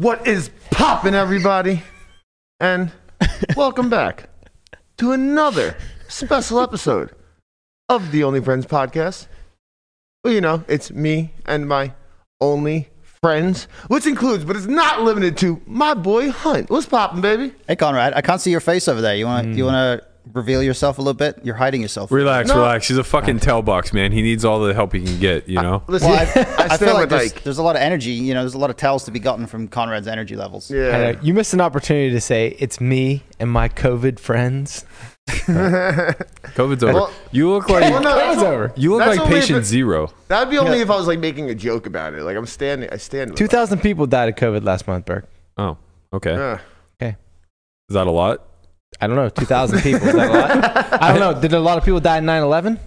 What is poppin', everybody? And welcome back to another special episode of the Only Friends podcast. Well, you know, it's me and my only friends, which includes, but it's not limited to, my boy Hunt. What's poppin', baby? Hey Conrad, I can't see your face over there. You want to you hmm. want to reveal yourself a little bit? You're hiding yourself. Relax, No. relax. He's a fucking tell tailbox, man. He needs all the help he can get, you know? Listen, Well, I, I, I feel like there's, like, there's a lot of energy. You know, there's a lot of tells to be gotten from Conrad's energy levels. Yeah. know. Uh, you missed an opportunity to say it's me and my COVID friends. COVID's over. Well- you look like Well, no, COVID's over. you look like patient it- zero. That'd be only if I was like making a joke about it. Like I'm standing, I stand. Two thousand people died of COVID last month, Burke. Oh, okay. Yeah. Is that a lot? I don't know. Two thousand people. Is that a lot? I don't know. Did a lot of people die in 9-11?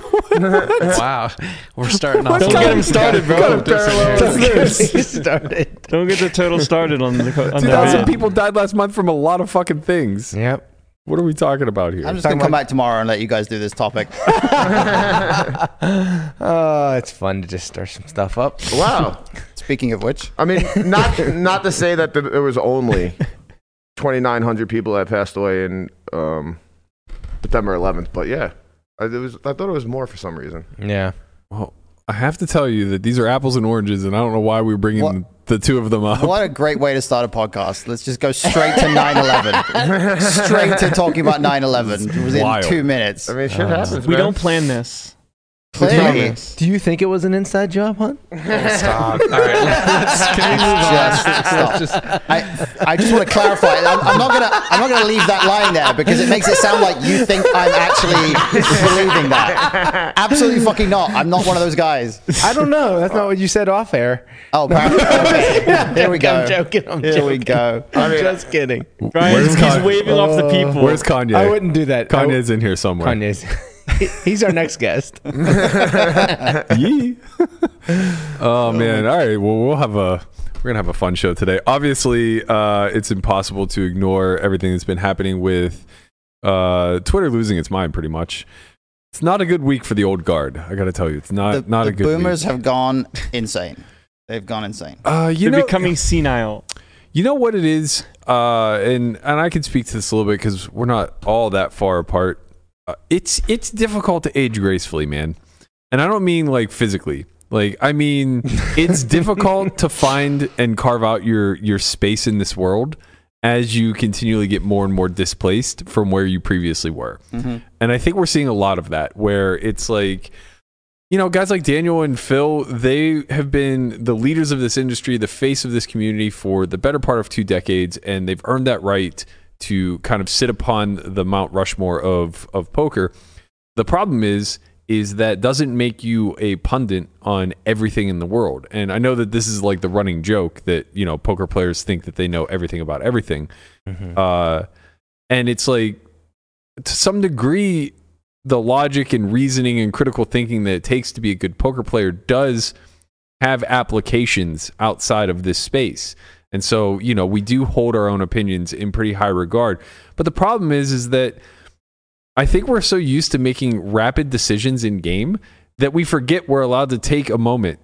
Wow, we're starting off. Don't get him started, bro. started. Don't get the total started on the co- on Two the thousand band. people died last month from a lot of fucking things. Yep. What are we talking about here? I'm just gonna come back tomorrow and let you guys do this topic. Oh, it's fun to just stir some stuff up. Wow. Speaking of which, I mean, not not to say that there was only 2,900 people that passed away in um, September 11th, but yeah, I, it was. I thought it was more for some reason. Yeah. well, I have to tell you that these are apples and oranges, and I don't know why we're bringing What? the two of them up. what a great way to start a podcast. Let's just go straight to 9/11. straight to talking about 9/11 within Wild. two minutes. I mean, shit happens. We man. don't plan this. Clearly. Do you think it was an inside job, Hunt? Stop. All right, let's, can we move on? just. I, I just want to clarify. I'm, I'm not gonna I'm not gonna leave that line there because it makes it sound like you think I'm actually believing that. Absolutely fucking not. I'm not one of those guys. I don't know. That's not what you said off air. Oh, apparently. okay. Here we go. I'm joking. I'm Here joking. we go. I'm just kidding. Brian, Where's he's Con- waving off the people. Where's Kanye? I wouldn't do that. I Kanye's in here somewhere. Kanye's. He's our next guest. Yee. oh man! All right. Well, we'll have a we're gonna have a fun show today. Obviously, uh, it's impossible to ignore everything that's been happening with uh, Twitter losing its mind. Pretty much, it's not a good week for the old guard. I got to tell you, it's not The, not the a good boomers week. have gone insane. They've gone insane. Uh, you They're know, becoming senile. You know what it is, uh, and and I can speak to this a little bit because we're not all that far apart. Uh, it's it's difficult to age gracefully, man, and I don't mean like physically. Like I mean, it's difficult to find and carve out your your space in this world as you continually get more and more displaced from where you previously were. And I think we're seeing a lot of that where it's like you know, guys like Daniel and Phil, they have been the leaders of this industry, the face of this community for the better part of two decades, and they've earned that right to kind of sit upon the Mount Rushmore of of poker. The problem is, is that doesn't make you a pundit on everything in the world. And I know that this is like the running joke that you know poker players think that they know everything about everything, uh, and it's like to some degree the logic and reasoning and critical thinking that it takes to be a good poker player does have applications outside of this space. And so, you know, we do hold our own opinions in pretty high regard. But the problem is is that I think we're so used to making rapid decisions in game that we forget we're allowed to take a moment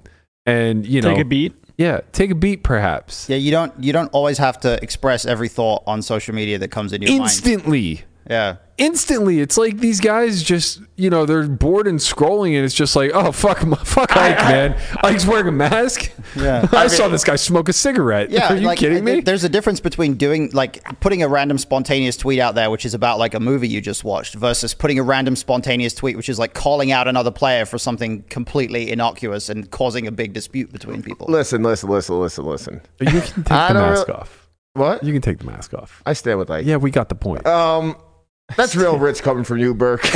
and, you know, Take a beat. Yeah, take a beat perhaps. Yeah, you don't you don't always have to express every thought on social media that comes in your mind. Instantly. Yeah. instantly it's like these guys just you know they're bored and scrolling and it's just like oh fuck my fuck Ike man Ike's wearing a mask Yeah. I saw this guy smoke a cigarette Yeah, are you like, kidding me There's a difference between doing like putting a random spontaneous tweet out there, which is about like a movie you just watched, versus putting a random spontaneous tweet, which is like calling out another player for something completely innocuous and causing a big dispute between people. Listen, listen, listen, listen, listen. you can take the mask really- off What? you can take the mask off I stand with like. yeah we got the point Um, that's real rich coming from you, Burke.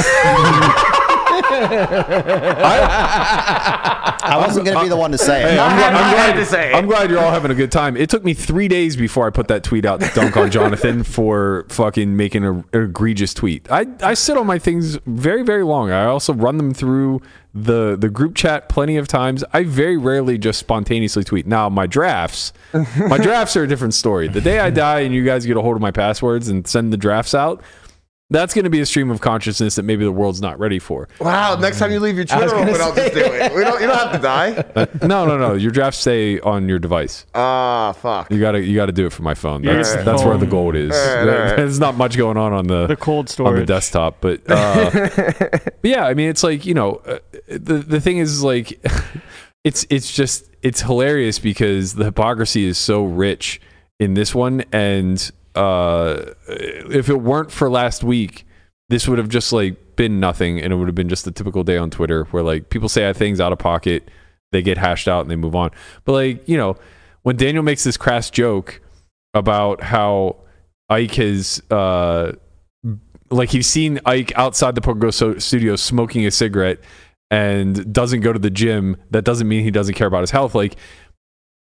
I wasn't going to be the one to say Hey, it. I'm, glad, I'm, I had glad, to say it. I'm glad you're all having a good time. It took me three days before I put that tweet out to dunk on Jonathan for fucking making a, an egregious tweet. I, I sit on my things very, very long. I also run them through the, the group chat plenty of times. I very rarely just spontaneously tweet. Now, my drafts, my drafts are a different story. The day I die and you guys get a hold of my passwords and send the drafts out, that's going to be a stream of consciousness that maybe the world's not ready for. Wow, next time you leave your I Twitter gonna open, I'll just do it. We don't, you don't have to die. Uh, no, no, no. Your drafts stay on your device. Ah, fuck. You gotta you gotta do it for my phone. Yeah, That's Alright. that's where the gold is. Alright, alright. There's not much going on on the, The cold on the storage. desktop, but, uh, but yeah, I mean, it's like you know, uh, the the thing is like, it's it's just it's hilarious because the hypocrisy is so rich in this one, and uh, if it weren't for last week, this would have just like been nothing, and it would have been just a typical day on Twitter where like people say things out of pocket, they get hashed out, and they move on. But like you know, when Daniel makes this crass joke about how Ike has uh like he's seen Ike outside the Pogo studio smoking a cigarette and doesn't go to the gym, that doesn't mean he doesn't care about his health. Like,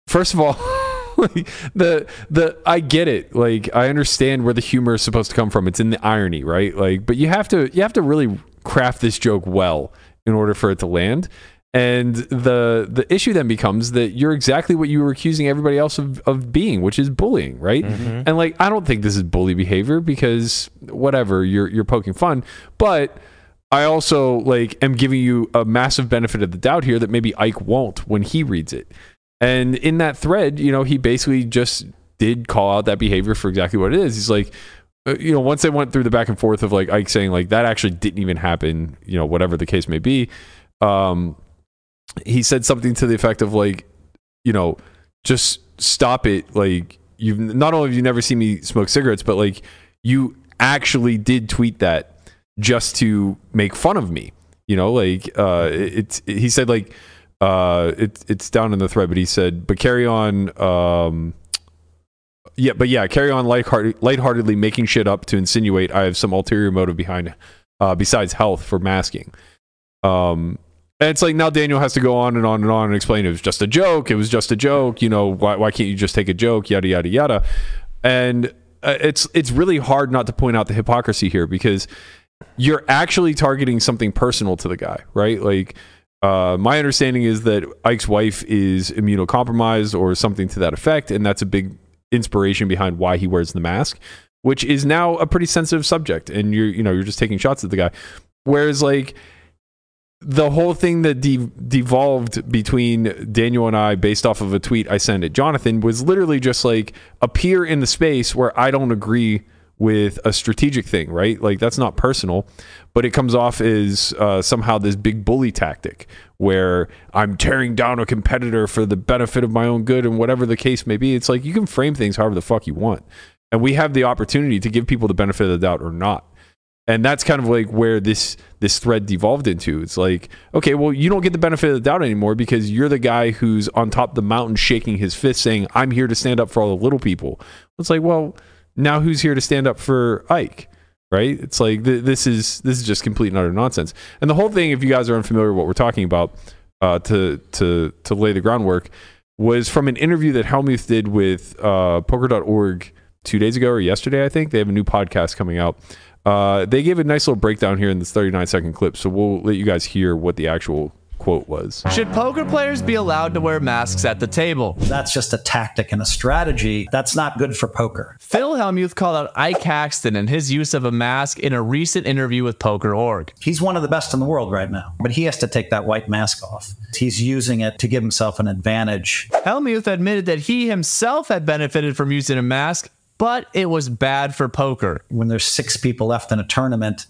first of all, like, the the I get it. Like, I understand where the humor is supposed to come from. It's in the irony, right? Like, but you have to you have to really craft this joke well in order for it to land. And the the issue then becomes that you're exactly what you were accusing everybody else of, of being, which is bullying, right? Mm-hmm. And like I don't think this is bully behavior because whatever, you're you're poking fun. But I also like am giving you a massive benefit of the doubt here that maybe Ike won't when he reads it. And in that thread, you know, he basically just did call out that behavior for exactly what it is. He's like, uh, you know, once they went through the back and forth of like Ike saying like that actually didn't even happen, you know, whatever the case may be. Um, he said something to the effect of like, you know, just stop it. Like you've not only have you never seen me smoke cigarettes, but like you actually did tweet that just to make fun of me. You know, like uh, it's he said like uh, it's it's down in the thread, but he said, but carry on. Um, yeah, but yeah, carry on lighthearted, lightheartedly making shit up to insinuate I have some ulterior motive behind, uh, besides health for masking. Um, and it's like now Daniel has to go on and on and on and explain it was just a joke. It was just a joke. You know, why, why can't you just take a joke? Yada yada yada. And uh, it's it's really hard not to point out the hypocrisy here because you're actually targeting something personal to the guy, right? Like, uh, my understanding is that Ike's wife is immunocompromised or something to that effect, and that's a big inspiration behind why he wears the mask, which is now a pretty sensitive subject. And you're you know you're just taking shots at the guy, whereas like the whole thing that de- devolved between Daniel and I, based off of a tweet I sent at Jonathan, was literally just like appear in the space where I don't agree with a strategic thing, right? Like that's not personal, but it comes off as uh, somehow this big bully tactic where I'm tearing down a competitor for the benefit of my own good and whatever the case may be. It's like you can frame things however the fuck you want. And we have the opportunity to give people the benefit of the doubt or not and that's kind of like where this this thread devolved into it's like okay well you don't get the benefit of the doubt anymore because you're the guy who's on top of the mountain shaking his fist saying i'm here to stand up for all the little people it's like well now who's here to stand up for ike right? It's like th- this is this is just complete and utter nonsense. And the whole thing if you guys are unfamiliar with what we're talking about uh, to to to lay the groundwork was from an interview that hellmuth did with uh, poker.org two days ago or yesterday i think. They have a new podcast coming out. Uh, they gave a nice little breakdown here in this 39 second clip, so we'll let you guys hear what the actual quote was. Should poker players be allowed to wear masks at the table? That's just a tactic and a strategy. That's not good for poker. Phil Hellmuth called out Ike Haxton and his use of a mask in a recent interview with Poker.org. He's one of the best in the world right now, but he has to take that white mask off. He's using it to give himself an advantage. Hellmuth admitted that he himself had benefited from using a mask, but it was bad for poker. When there's six people left in a tournament,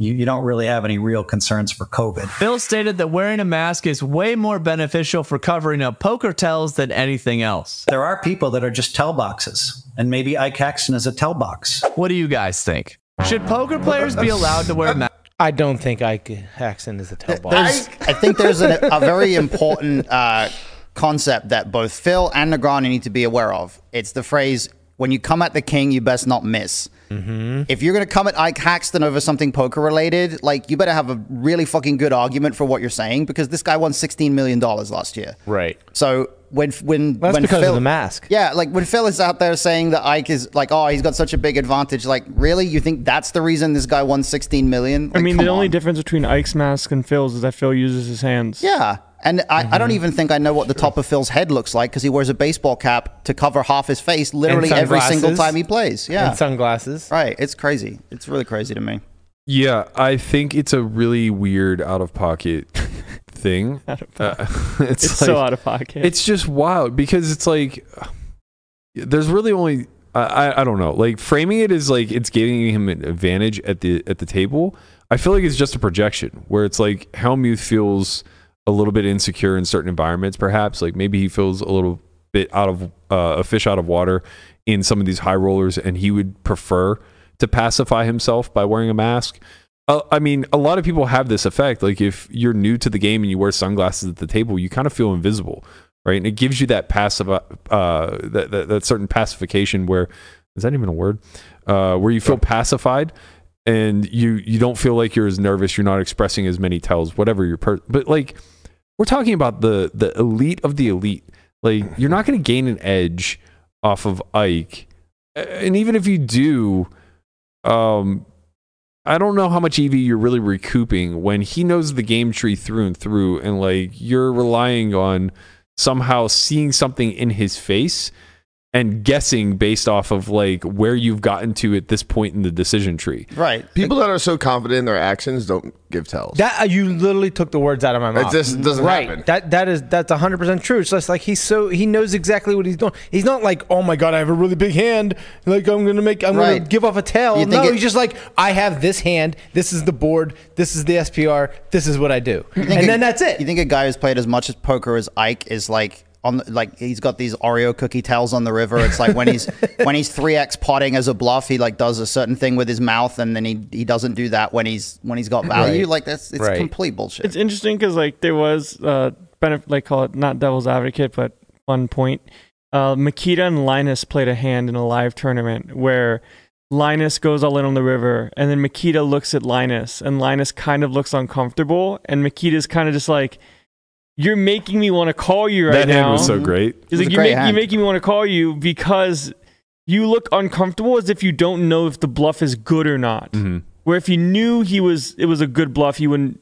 you, you don't really have any real concerns for COVID. Phil stated that wearing a mask is way more beneficial for covering up poker tells than anything else. There are people that are just tell boxes, and maybe Ike Haxton is a tell box. What do you guys think? Should poker players be allowed to wear masks? I don't think Ike Haxton is a tell box. There's, I think there's an, a very important uh, concept that both Phil and Negreanu need to be aware of. It's the phrase when you come at the king, you best not miss. Mm-hmm. If you're gonna come at Ike Haxton over something poker related, like you better have a really fucking good argument for what you're saying because this guy won 16 million dollars last year. Right. So when when That's when because Phil, of the mask. Yeah, like when Phil is out there saying that Ike is like, oh, he's got such a big advantage. Like, really, you think that's the reason this guy won 16 million? I mean, come the only difference between Ike's mask and Phil's is that Phil uses his hands. Yeah. And I, I Mm-hmm. don't even think I know what the top of Phil's head looks like because he wears a baseball cap to cover half his face literally every single time he plays. Yeah. And sunglasses. right. It's crazy. It's really crazy to me. Yeah, I think it's a really weird out of pocket thing. Out of Uh, it's It's like, so out of pocket. It's just wild because it's like there's really only I, I I don't know like framing it is like it's giving him an advantage at the at the table. I feel like it's just a projection where it's like Hellmuth feels a little bit insecure in certain environments. Perhaps like maybe he feels a little bit out of uh, a fish out of water in some of these high rollers, and he would prefer to pacify himself by wearing a mask. Uh, I mean, a lot of people have this effect. Like if you're new to the game and you wear sunglasses at the table, you kind of feel invisible, right? And it gives you that passive, uh, that, that that certain pacification where is that even a word? Uh, where you feel pacified and you you don't feel like you're as nervous. You're not expressing as many tells, whatever your per. But like we're talking about the the elite of the elite. Like you're not going to gain an edge off of Ike, and even if you do, um, I don't know how much EV you're really recouping when he knows the game tree through and through, and like you're relying on somehow seeing something in his face and guessing based off of like where you've gotten to at this point in the decision tree. Right. People that are so confident in their actions don't give tells. That uh, you literally took the words out of my mouth. It just doesn't right. happen. That that is that's hundred percent true. It's just like he's so he knows exactly what he's doing. He's not like, oh my god, I have a really big hand. Like I'm gonna make I'm Right. gonna give off a tail. No, it- he's just like, I have this hand. This is the board. This is the SPR. This is what I do. And a- then that's it. You think a guy who's played as much as poker as Ike is like on the, like he's got these Oreo cookie tails on the river. It's like when he's when he's three x potting as a bluff, he like does a certain thing with his mouth, and then he he doesn't do that when he's when he's got value. Right. Like that's it's Right. complete bullshit. It's interesting because like there was uh benefit like call it not devil's advocate but fun point. Uh, Mikita and Linus played a hand in a live tournament where Linus goes all in on the river and then Mikita looks at Linus and Linus kind of looks uncomfortable and Mikita's kind of just like, "You're making me want to call you right that now." That hand was so great. It He's like, a you great make, you're making me want to call you because you look uncomfortable as if you don't know if the bluff is good or not. Mm-hmm. Where if you knew he was, it was a good bluff, you wouldn't.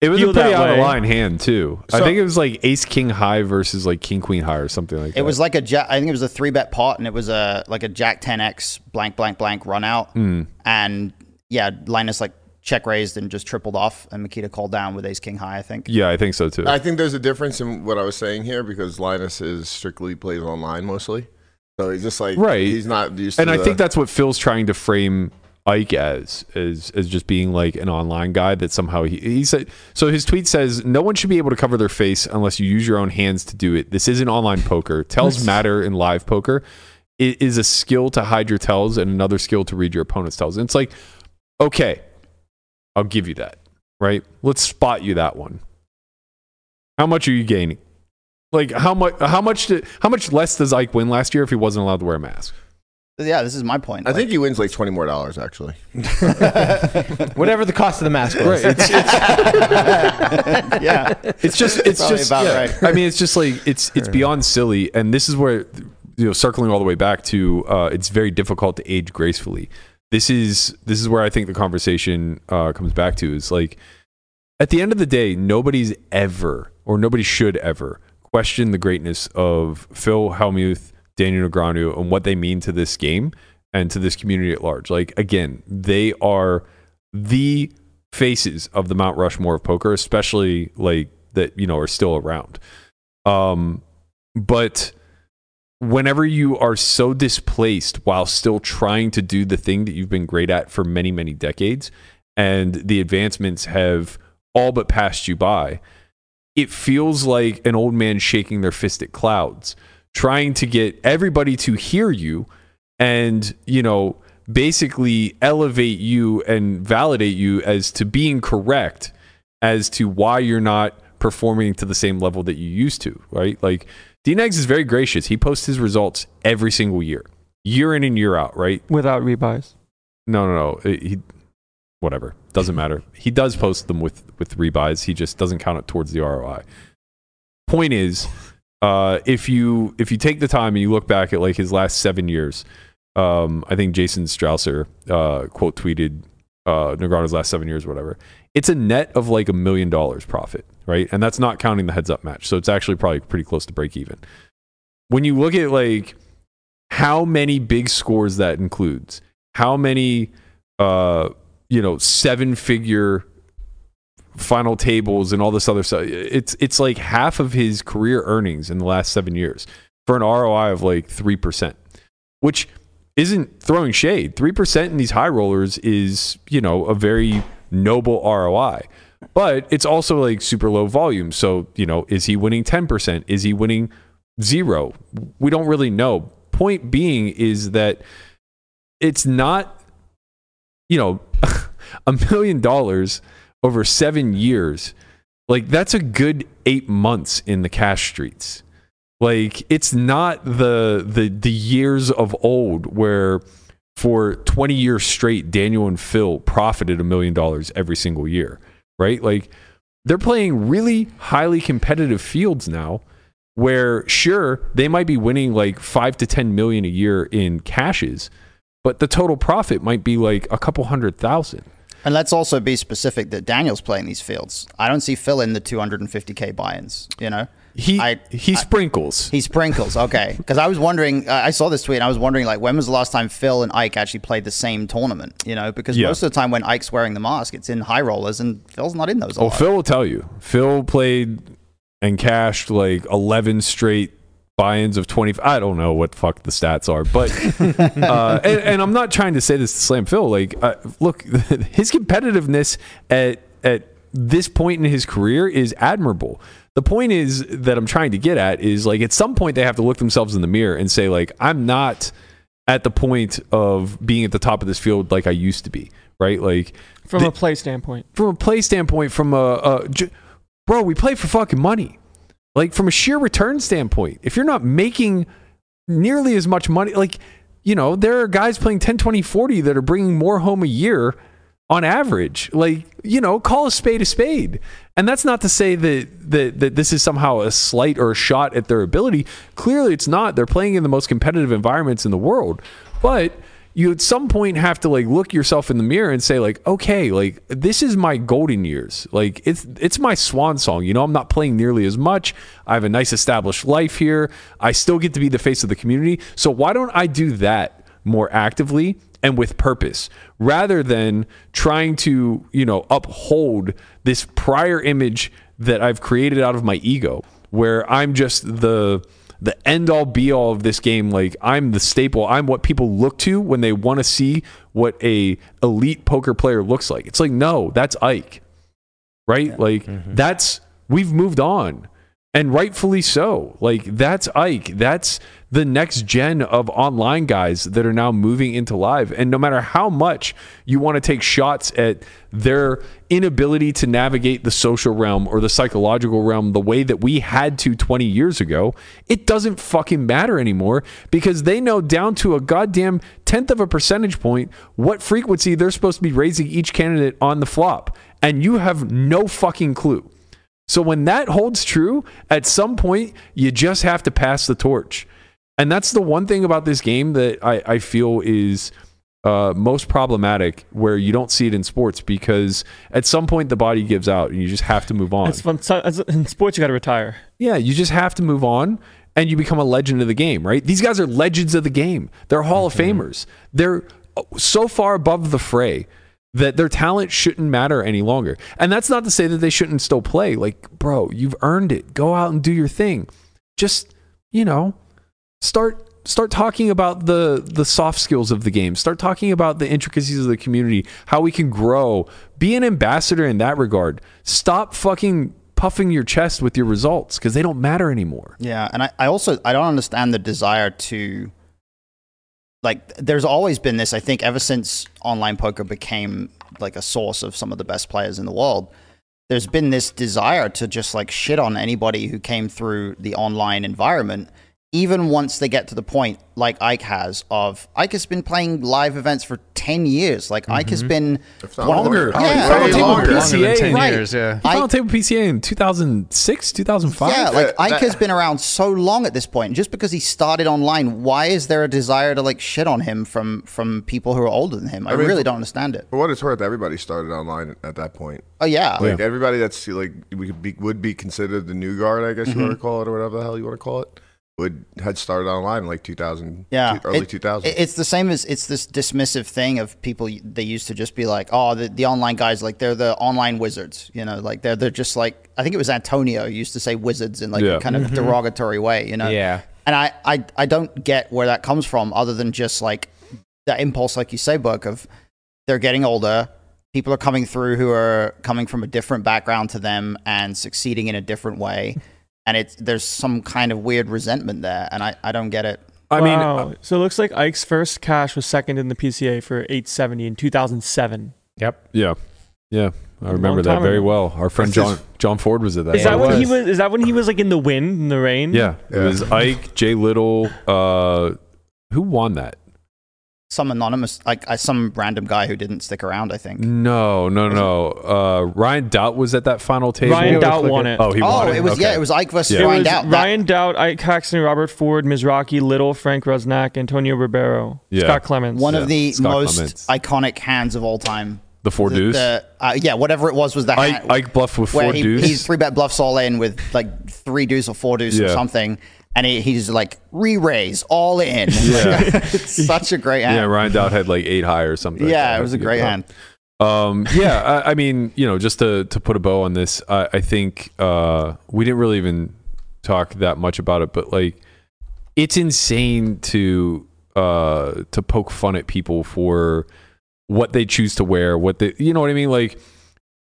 It was feel a pretty that out of line hand too. I think it was like Ace King High versus like King Queen High or something like that. It was like a jack. I think it was a three bet pot, and it was a like a Jack 10x blank blank blank run out, Hmm. and yeah, Linus like check raised and just tripled off, and Mikita called down with Ace King High. I think. yeah, I think so too. I think there's a difference in what I was saying here because Linus is strictly plays online mostly. So he's just like Right. He's not used to and I the- think that's what Phil's trying to frame Ike as as as just being like an online guy that somehow he he said so his tweet says no one should be able to cover their face unless you use your own hands to do it. This isn't online poker. Tells matter in live poker. It is a skill to hide your tells and another skill to read your opponent's tells. And it's like, okay, I'll give you that. Right? Let's spot you that one. How much are you gaining? Like how much how much did, how much less does Ike win last year if he wasn't allowed to wear a mask? Yeah, this is my point. I Like, think he wins like twenty more dollars actually. Whatever the cost of the mask was. Right. It's, it's, yeah, it's just it's Probably just about yeah. right. I mean, it's just like it's it's beyond silly, and this is where you know circling all the way back to uh, it's very difficult to age gracefully. This is this is where I think the conversation uh, comes back to is like at the end of the day, nobody's ever or nobody should ever question the greatness of Phil Hellmuth, Daniel Negreanu, and what they mean to this game and to this community at large. Like again, they are the faces of the Mount Rushmore of poker, especially like that you know are still around. Um, but whenever you are so displaced while still trying to do the thing that you've been great at for many many decades, and the advancements have all but passed you by, it feels like an old man shaking their fist at clouds, trying to get everybody to hear you and, you know, basically elevate you and validate you as to being correct as to why you're not performing to the same level that you used to, right? Like D-Negs is very gracious. He posts his results every single year. year in and year out, right? without rebuys. No, no, no. He, whatever. Doesn't matter. He does post them with with rebuys. He just doesn't count it towards the ROI. Point is, uh, if you if you take the time and you look back at like his last seven years, um, I think Jason Strausser uh, quote tweeted uh, last seven years, or whatever. It's a net of like a million dollars profit, right? And that's not counting the heads up match. So it's actually probably pretty close to break even. When you look at like how many big scores that includes, how many uh you know seven figure final tables and all this other stuff it's it's like half of his career earnings in the last 7 years for an ROI of like 3% which isn't throwing shade. 3% in these high rollers is you know a very noble ROI but it's also like super low volume. So you know is he winning 10% is he winning 0 we don't really know. Point being is that it's not you know a million dollars over seven years. Like that's a good eight months in the cash streets like it's not the the the years of old where for 20 years straight daniel and phil profited a million dollars every single year right like they're playing really highly competitive fields now where sure they might be winning like 5 to 10 million a year in cashes but the total profit might be like a couple hundred thousand And let's also be specific that Daniel's playing these fields. I don't see Phil in the 250k buy-ins. You know, he I- he sprinkles he sprinkles. Okay, because I was wondering. I saw this tweet and I was wondering like when was the last time Phil and Ike actually played the same tournament? You know, because Yeah. most of the time when Ike's wearing the mask, it's in high rollers and Phil's not in those. Oh, lot. Phil will tell you. Phil played and cashed like 11 straight buy-ins of 20. I don't know what the fuck the stats are, but uh, and, and I'm not trying to say this to slam Phil. Like, uh, look, his competitiveness at at this point in his career is admirable. The point is that I'm trying to get at is like at some point they have to look themselves in the mirror and say like I'm not at the point of being at the top of this field like I used to be, right? Like From the- a play standpoint, from a play standpoint, from a, a j- bro, we play for fucking money. Like from a sheer return standpoint, if you're not making nearly as much money, like you know, there are guys playing 10, 20, 40 that are bringing more home a year on average. Like you know, call a spade a spade. And that's not to say that, that that this is somehow a slight or a shot at their ability. Clearly, it's not. They're playing in the most competitive environments in the world, but you at some point have to like look yourself in the mirror and say like okay like this is my golden years. Like it's it's my swan song. You know i'm not playing nearly as much. I have a nice established life here. I still get to be the face of the community. So why don't i do that more actively and with purpose rather than trying to you know uphold this prior image that i've created out of my ego where i'm just the the end all be all of this game. Like i'm the staple. I'm what people look to when they want to see what a elite poker player looks like. It's like no that's ike right? Like mm-hmm. that's we've moved on and rightfully so. Like that's ike. That's the next gen of online guys that are now moving into live. And no matter how much you want to take shots at their inability to navigate the social realm or the psychological realm the way that we had to 20 years ago it doesn't fucking matter anymore because they know down to a goddamn tenth of a percentage point what frequency they're supposed to be raising each candidate on the flop. And you have no fucking clue so when that holds true, at some point you just have to pass the torch. And that's the one thing about this game that I, I feel is uh, most problematic where you don't see it in sports because at some point the body gives out and you just have to move on. it's fun. As- in sports, you got to retire. Yeah, you just have to move on and you become a legend of the game, right? These guys are legends of the game. They're Hall of Famers. They're uh, so far above the fray that their talent shouldn't matter any longer. And that's not to say that they shouldn't still play. Like, bro, you've earned it. Go out and do your thing. Just, you know, start start talking about the the soft skills of the game. Start talking about the intricacies of the community, how we can grow. Be an ambassador in that regard. Stop fucking puffing your chest with your results because they don't matter anymore. Yeah, and I, I also I don't understand the desire to like there's always been this, I think, ever since online poker became like a source of some of the best players in the world, there's been this desire to just like shit on anybody who came through the online environment, even once they get to the point like Ike has of Ike has been playing live events for 10 years. Like Ike has been If not Longer. longer. Yeah. Final table longer. PCA. Longer than 10 Right. years, yeah. He final table PCA in 2006, 2005. Yeah, like Uh, Ike that- has been around so long at this point. Just because he started online, why is there a desire to like shit on him from from people who are older than him? I, mean, really don't understand it. For what it's worth, everybody started online at that point. Oh yeah, Like everybody that's like we could be would be considered the new guard, I guess you want Mm-hmm. to call it, or whatever the hell you want to call it, would had started online in like 2000, yeah, early It- 2000s. it- It's the same as it's this dismissive thing of people. They used to just be like, oh, the, the online guys, like they're the online wizards. You know, like they're they're just like I think it was Antonio used to say wizards in like Yeah. a kind of mm-hmm. derogatory way. You know, Yeah. And I, I I don't get where that comes from, other than just like that impulse, like you say, Buck, of they're getting older. People are coming through who are coming from a different background to them and succeeding in a different way. And it's there's some kind of weird resentment there, and I, I don't get it. I mean, Wow. uh, so it looks like Ike's first cash was second in the PCA for 870 in 2007. Yep. yeah, yeah, I remember that very ago. well. Our friend John John Ford was at that. Is that fight. when he was. was? Is that when he was like in the wind, in the rain? Yeah, it Yeah. was Ike, Jay Little. Uh, who won that? Some anonymous, like uh, some random guy who didn't stick around. I think. No, no, no. Uh, Ryan Daut was at that final table. Ryan was Daut like won it. Oh, he oh, won it. it was yeah, it was Ike versus Yeah. Ryan was Daut. Ryan Daut, Ike Haxton, Robert Ford, Mizrachi, Little, Frank Rosnack, Antonio Ribeiro, Yeah. Scott Clements. one Yeah, of the Scott most Clements. iconic hands of all time. the four The- deuce. the- uh, yeah, whatever it was was the Ike, hand, Ike bluffed with four he, deuce. he three bet bluffs all in with like three deuce or four deuce or something, and he, he's like re raise all in. Yeah. it's such a great hand. yeah, Ryan Daut had like eight high or something. Yeah, it was a great hand. Um, yeah, I, I mean, you know, just to to put a bow on this, I, I think uh, we didn't really even talk that much about it, but like, it's insane to uh to poke fun at people for what they choose to wear, what they, you know what I mean, like.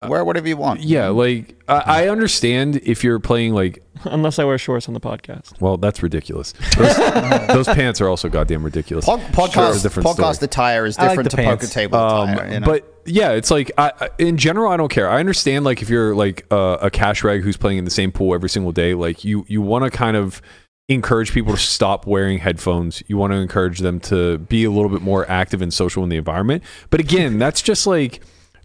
Wear whatever you want. Yeah, like I, I understand if you're playing like, Unless I wear shorts on the podcast. well, that's ridiculous. Those, those pants are also goddamn ridiculous. Pod- podcast different podcast attire is I like different the to pants. poker table Um, attire. You know? But yeah, it's like I, I- in general, I don't care. I understand like if you're like a, a cash rag who's playing in the same pool every single day, like you you want to kind of encourage people to stop wearing headphones. You want to encourage them to be a little bit more active and social in the environment. But again, that's just like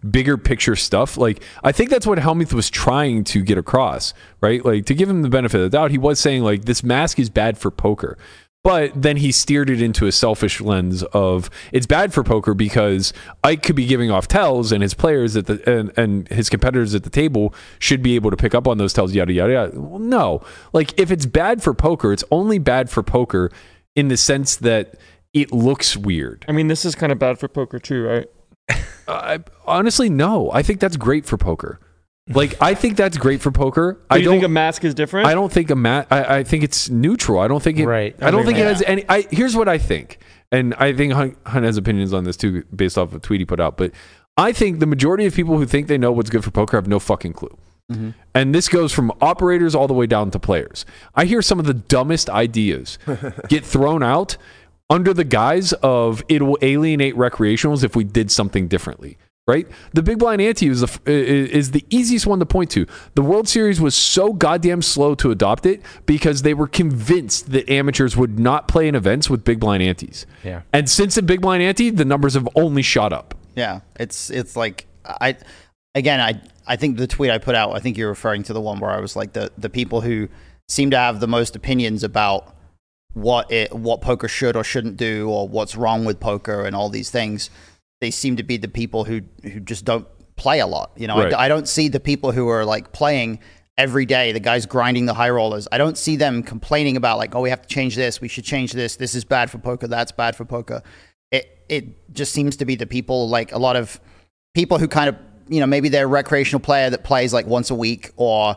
bigger picture stuff. Like I think that's what Hellmuth was trying to get across, right? Like to give him the benefit of the doubt, he was saying like this mask is bad for poker. But then he steered it into a selfish lens of it's bad for poker because Ike could be giving off tells and his players at the and, and his competitors at the table should be able to pick up on those tells, yada yada yada. Well, no. Like if it's bad for poker, it's only bad for poker in the sense that it looks weird. I mean, this is kind of bad for poker too, right? I, honestly, no. I think that's great for poker. Like I think that's great for poker. Do I you don't think a mask is different? I don't think a mat. I, I think it's neutral. I don't think it. Right. I don't I think it has any. I here's what I think, and I think Hunt, Hunt has opinions on this too, based off of a tweet he put out. But I think the majority of people who think they know what's good for poker have no fucking clue. Mm-hmm. And this goes from operators all the way down to players. I hear some of the dumbest ideas get thrown out under the guise of it will alienate recreationals if we did something differently. Right, the big blind ante is the f- i- i- is the easiest one to point to. The World Series was so goddamn slow to adopt it because they were convinced that amateurs would not play in events with big blind antes. Yeah. and since the big blind ante, the numbers have only shot up. Yeah, it's it's like I again I I think the tweet I put out I think you're referring to the one where I was like the the people who seem to have the most opinions about what it what poker should or shouldn't do or what's wrong with poker and all these things they seem to be the people who who just don't play a lot you know? Right. I, I don't see the people who are like playing every day the guys grinding the high rollers. I don't see them complaining about like oh we have to change this we should change this this is bad for poker that's bad for poker. It it just seems to be the people like a lot of people who kind of you know maybe they're a recreational player that plays like once a week or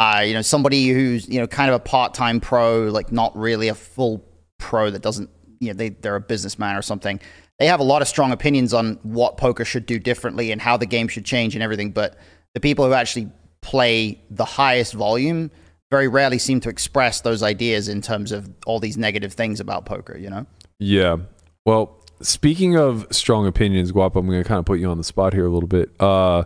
uh, you know somebody who's you know kind of a part-time pro like not really a full pro that doesn't you know they, they're a businessman or something they have a lot of strong opinions on what poker should do differently and how the game should change and everything but the people who actually play the highest volume very rarely seem to express those ideas in terms of all these negative things about poker you know Yeah. Well, speaking of strong opinions, Guapo, I'm going to kind of put you on the spot here a little bit. Uh,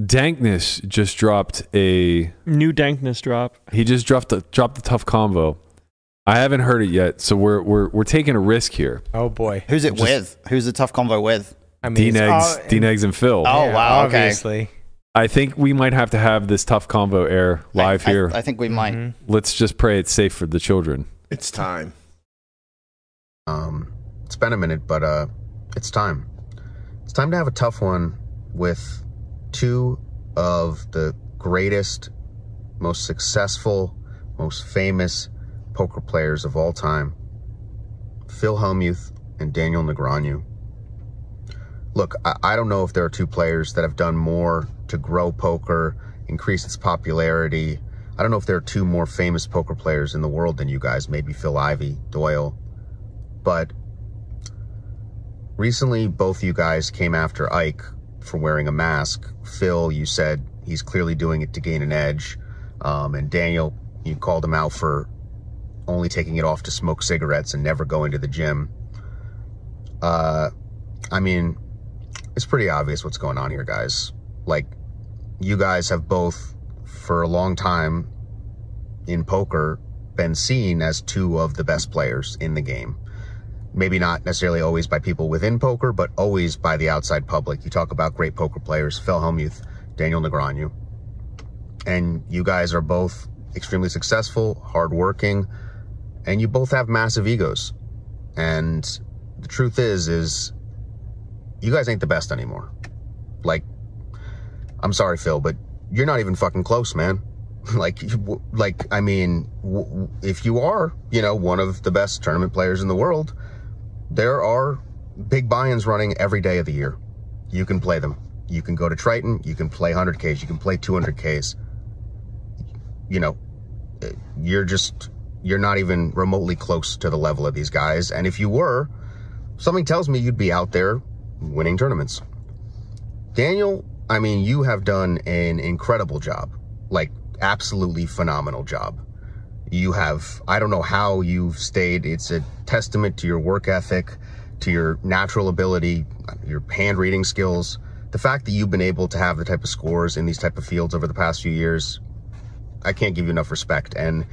Dankness just dropped a. New dankness drop. He just dropped a dropped a tough convo. I haven't heard it yet, so we're we're we're taking a risk here. Oh boy. Who's it with? Who's the tough convo with? I mean, D it's Negs, all- D Negs, and Phil. Oh, yeah, wow, okay. Obviously. I think we might have to have this tough convo air live I- I- here. I, think we might. Mm-hmm. Let's just pray it's safe for the children. It's time. Um, it's been a minute, but uh, it's time. It's time to have a tough one with two of the greatest, most successful, most famous poker players of all time Phil Hellmuth and Daniel Negreanu. Look, I, I don't know if there are two players that have done more to grow poker, increase its popularity. I don't know if there are two more famous poker players in the world than you guys, maybe Phil Ivey, Doyle. But recently, both you guys came after Ike for wearing a mask. Phil, you said he's clearly doing it to gain an edge. Um, and Daniel, you called him out for only taking it off to smoke cigarettes and never going to the gym. Uh, I mean, it's pretty obvious what's going on here, guys. Like, you guys have both, for a long time in poker, been seen as two of the best players in the game. Maybe not necessarily always by people within poker, but always by the outside public. You talk about great poker players, Phil Hellmuth, Daniel Negreanu. And you guys are both extremely successful, hardworking, and you both have massive egos. And the truth is, is you guys ain't the best anymore. Like, I'm sorry, Phil, but you're not even fucking close, man. like, like, I mean, if you are, you know, one of the best tournament players in the world, there are big buy-ins running every day of the year. You can play them. You can go to Triton. You can play 100Ks. You can play 200Ks. You know, you're just, you're not even remotely close to the level of these guys. And if you were, something tells me you'd be out there winning tournaments. Daniel, I mean, you have done an incredible job. Like, absolutely phenomenal job. You have, I don't know how you've stayed. It's a testament to your work ethic, to your natural ability, your hand reading skills. The fact that you've been able to have the type of scores in these type of fields over the past few years, I can't give you enough respect. And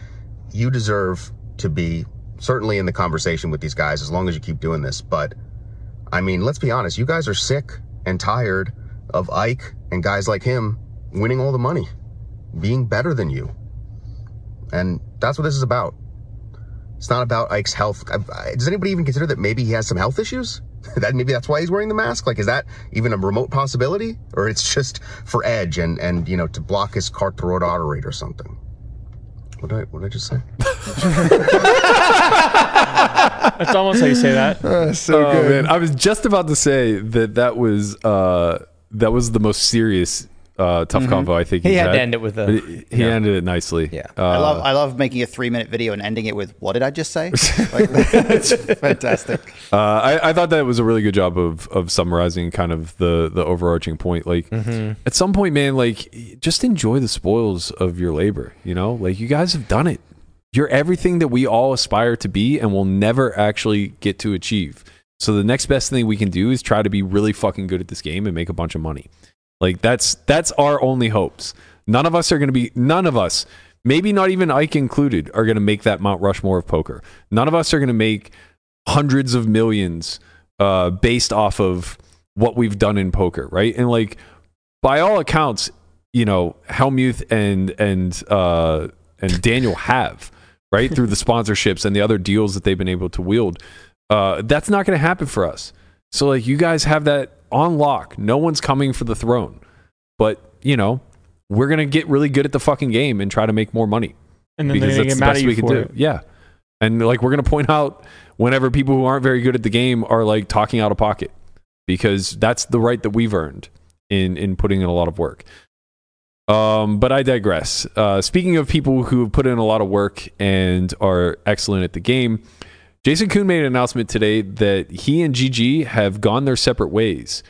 you deserve to be certainly in the conversation with these guys as long as you keep doing this. But I mean, let's be honest, you guys are sick and tired of Ike and guys like him winning all the money, being better than you. And that's what this is about. It's not about Ike's health. I- I- Does anybody even consider that maybe he has some health issues? that maybe that's why he's wearing the mask? Like, is that even a remote possibility? Or it's just for edge and, and you know, to block his carotid artery or something? What did I, what did I just say? That's almost how you say that. Uh, so oh, good. man, I was just about to say that that was uh, that was the most serious uh, tough combo I think He he's had to end it with a- he he yeah. ended it nicely. Yeah. Uh, I love I love making a three minute video and ending it with what did I just say? Like, it's fantastic. Uh, I, I thought that was a really good job of of summarizing kind of the the overarching point. Like Mm-hmm. at some point, man, like just enjoy the spoils of your labor. You know, like you guys have done it. You're everything that we all aspire to be, and will never actually get to achieve. So the next best thing we can do is try to be really fucking good at this game and make a bunch of money. Like that's that's our only hopes. None of us are going to be none of us, maybe not even Ike included, are going to make that Mount Rushmore of poker. None of us are going to make hundreds of millions uh, based off of what we've done in poker, right? And like by all accounts, you know, Hellmuth and and uh, and Daniel have right through the sponsorships and the other deals that they've been able to wield. Uh, that's not going to happen for us. So like you guys have that on lock. No one's coming for the throne, but you know we're gonna get really good at the fucking game and try to make more money And then because that's get the mad best we can do. it. Yeah. And like we're gonna point out whenever people who aren't very good at the game are like talking out of pocket because that's the right that we've earned in in putting in a lot of work. Um, but I digress. Uh, speaking of people who have put in a lot of work and are excellent at the game, Jason Koon made an announcement today that he and GG have gone their separate ways.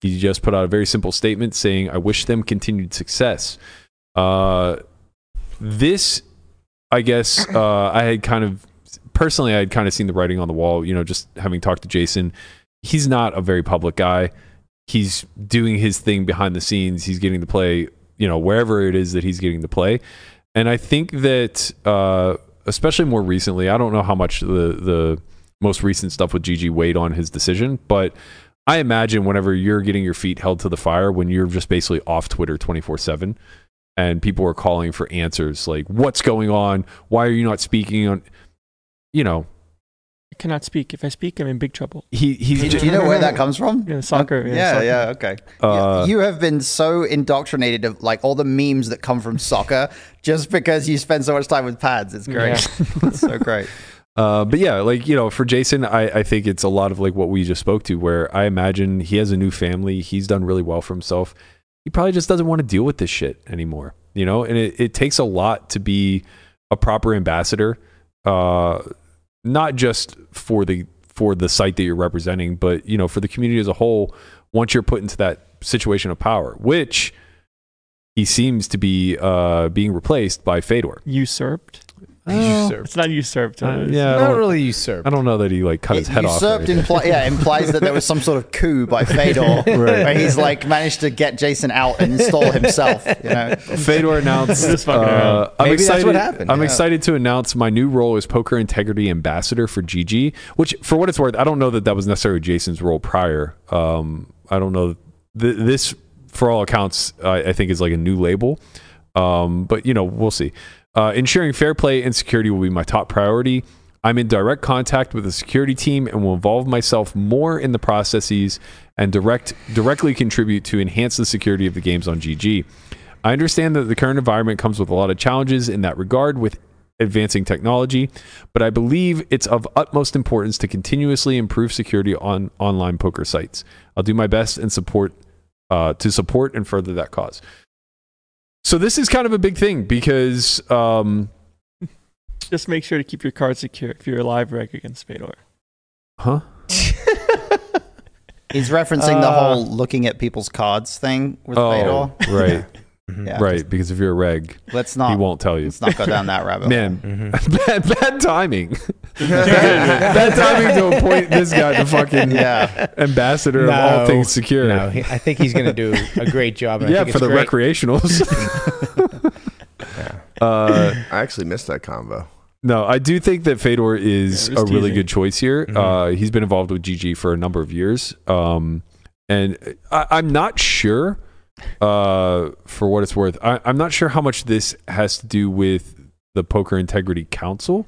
He just put out a very simple statement saying, I wish them continued success. Uh, this, I guess, uh, I had kind of, personally, I had kind of seen the writing on the wall, you know, just having talked to Jason. He's not a very public guy. He's doing his thing behind the scenes. He's getting to play, you know, wherever it is that he's getting to play. And I think that, uh, especially more recently. I don't know how much the the most recent stuff with GG weighed on his decision, but I imagine whenever you're getting your feet held to the fire, when you're just basically off Twitter 24 seven, and people are calling for answers like, "What's going on? Why are you not speaking on?" You know, cannot speak. If I speak, I'm in big trouble. he he's Do just, you know where that comes from? Yeah, soccer. Yeah, Yeah, soccer. yeah, okay. Uh, you have been so indoctrinated of like all the memes that come from soccer just because you spend so much time with pads. It's great. it's so great. Uh, but yeah, like you know, for Jason, I, I think it's a lot of like what we just spoke to, where I imagine he has a new family. He's done really well for himself. He probably just doesn't want to deal with this shit anymore, you know. And it, it takes a lot to be a proper ambassador, uh, not just for the for the site that you're representing, but you know, for the community as a whole. Once you're put into that situation of power, which he seems to be uh, being replaced by Fedor. Usurped. Usurped. It's not usurped. Uh, it's- yeah, Not really usurped. I don't know that he like cut his head off. Usurped impli- yeah, implies that there was some sort of coup by Fedor where he's like managed to get Jason out and install himself. You know, Fedor announced. Uh, around. I'm Maybe that's what happened, I'm yeah. excited to announce my new role as Poker Integrity Ambassador for GG. Which, for what it's worth, I don't know that that was necessarily Jason's role prior. Um, I don't know. Th- this, for all accounts, I, I think is like a new label. Um, but you know, we'll see. Uh, ensuring fair play and security will be my top priority. I'm in direct contact with the security team and will involve myself more in the processes and direct directly contribute to enhance the security of the games on GG. I understand that the current environment comes with a lot of challenges in that regard with advancing technology, but I believe it's of utmost importance to continuously improve security on online poker sites. I'll do my best and support uh, to support and further that cause. So this is kind of a big thing because um, Just make sure to keep your card secure if you're a live reg against Fedor. huh? he's referencing the Uh, whole looking at people's cards thing with Oh, Fedor. right, Yeah, right. Because if you're a reg, Let's not. he won't tell you. Let's not go down that rabbit. hole. Man, bad, bad timing. bad timing to appoint this guy the fucking Yeah. ambassador of all things secure. No, he- I think he's going to do a great job. and I yeah, think for the great. recreationals. uh, I actually missed that combo. no, I do think that Fedor is Yeah, a just really good choice here. Mhm. Uh, he's been involved with GG for a number of years, um, and I, I'm not sure. Uh, for what it's worth, I, I'm not sure how much this has to do with the Poker Integrity Council.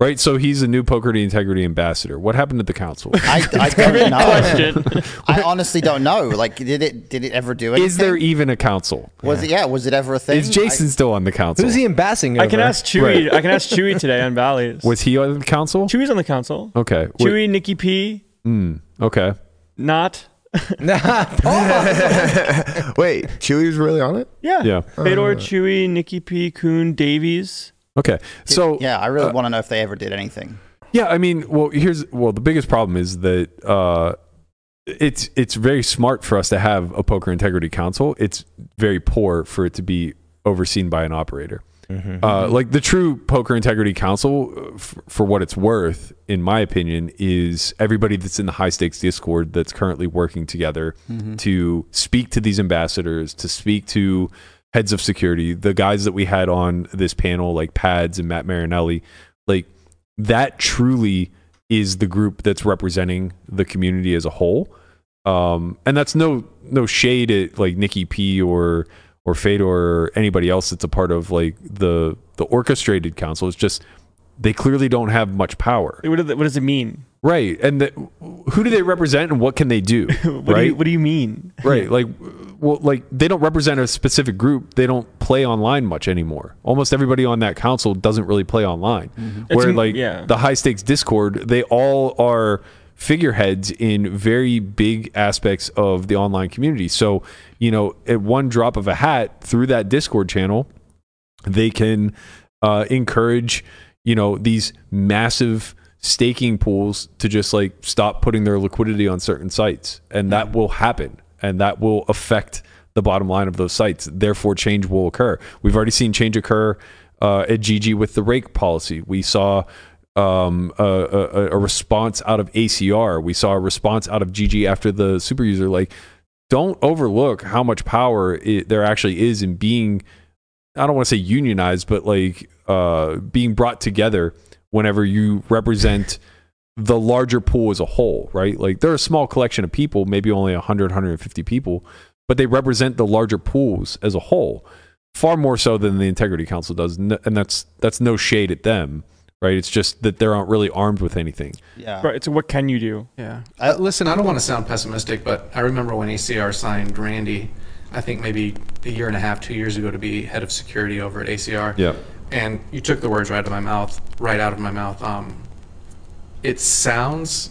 Right, so he's a new Poker Integrity ambassador. What happened at the council? I, I don't know. I honestly don't know. Like, did it did it ever do anything? Is there even a council? Was it? Yeah. Was it ever a thing? Is Jason still on the council? Who's he ambassading I can ask Chewy. I can ask Chewy today on Valleys. Was he on the council? Chewy's on the council. Okay. Chewy, Nikki P, mm, okay. not. Wait, Chewy was really on it? Yeah. Yeah. Fedor, Chewy, Nikki P, Koon, Davies. Okay. So Yeah, I really uh, want to know if they ever did anything. Yeah, I mean, well, here's well, the biggest problem is that uh, it's it's very smart for us to have a poker integrity council. It's very poor for it to be overseen by an operator. Uh, like the true poker integrity council, uh, f- for what it's worth, in my opinion, is everybody that's in the high stakes Discord that's currently working together to speak to these ambassadors, to speak to heads of security, the guys that we had on this panel, like Pads and Matt Marinelli, like that truly is the group that's representing the community as a whole. Um, and that's no no shade at like Nikki P or or Fedor or anybody else that's a part of like the the orchestrated council. It's just they clearly don't have much power, What, does it- what does it mean? right? And the, who do they represent and what can they do, What, do right? you, what do you mean? right like well like they don't represent a specific group they don't play online much anymore almost everybody on that council doesn't really play online mm-hmm. where It's- like yeah. the high stakes discord they all are figureheads in very big aspects of the online community so you know at one drop of a hat through that discord channel they can uh, encourage you know these massive staking pools to just like stop putting their liquidity on certain sites. And that will happen. And that will affect the bottom line of those sites. Therefore change will occur. We've already seen change occur uh, at gg with the rake policy. We saw um, a, a, a response out of acr we saw a response out of gg after the super user like don't overlook how much power it, there actually is in being I don't want to say unionized, but like uh, being brought together whenever you represent the larger pool as a whole, right? Like they're a small collection of people, maybe only 100, 150 people, but they represent the larger pools as a whole, far more so than the Integrity Council does, and that's that's no shade at them, right? It's just that they aren't really armed with anything. Yeah. Right. So what can you do? Yeah. Uh, listen, I don't want to sound pessimistic, but I remember when ACR signed Randy, I think maybe a year and a half, two years ago, to be head of security over at ACR. Yeah. And you took the words right out of my mouth, right out of my mouth. Um, it sounds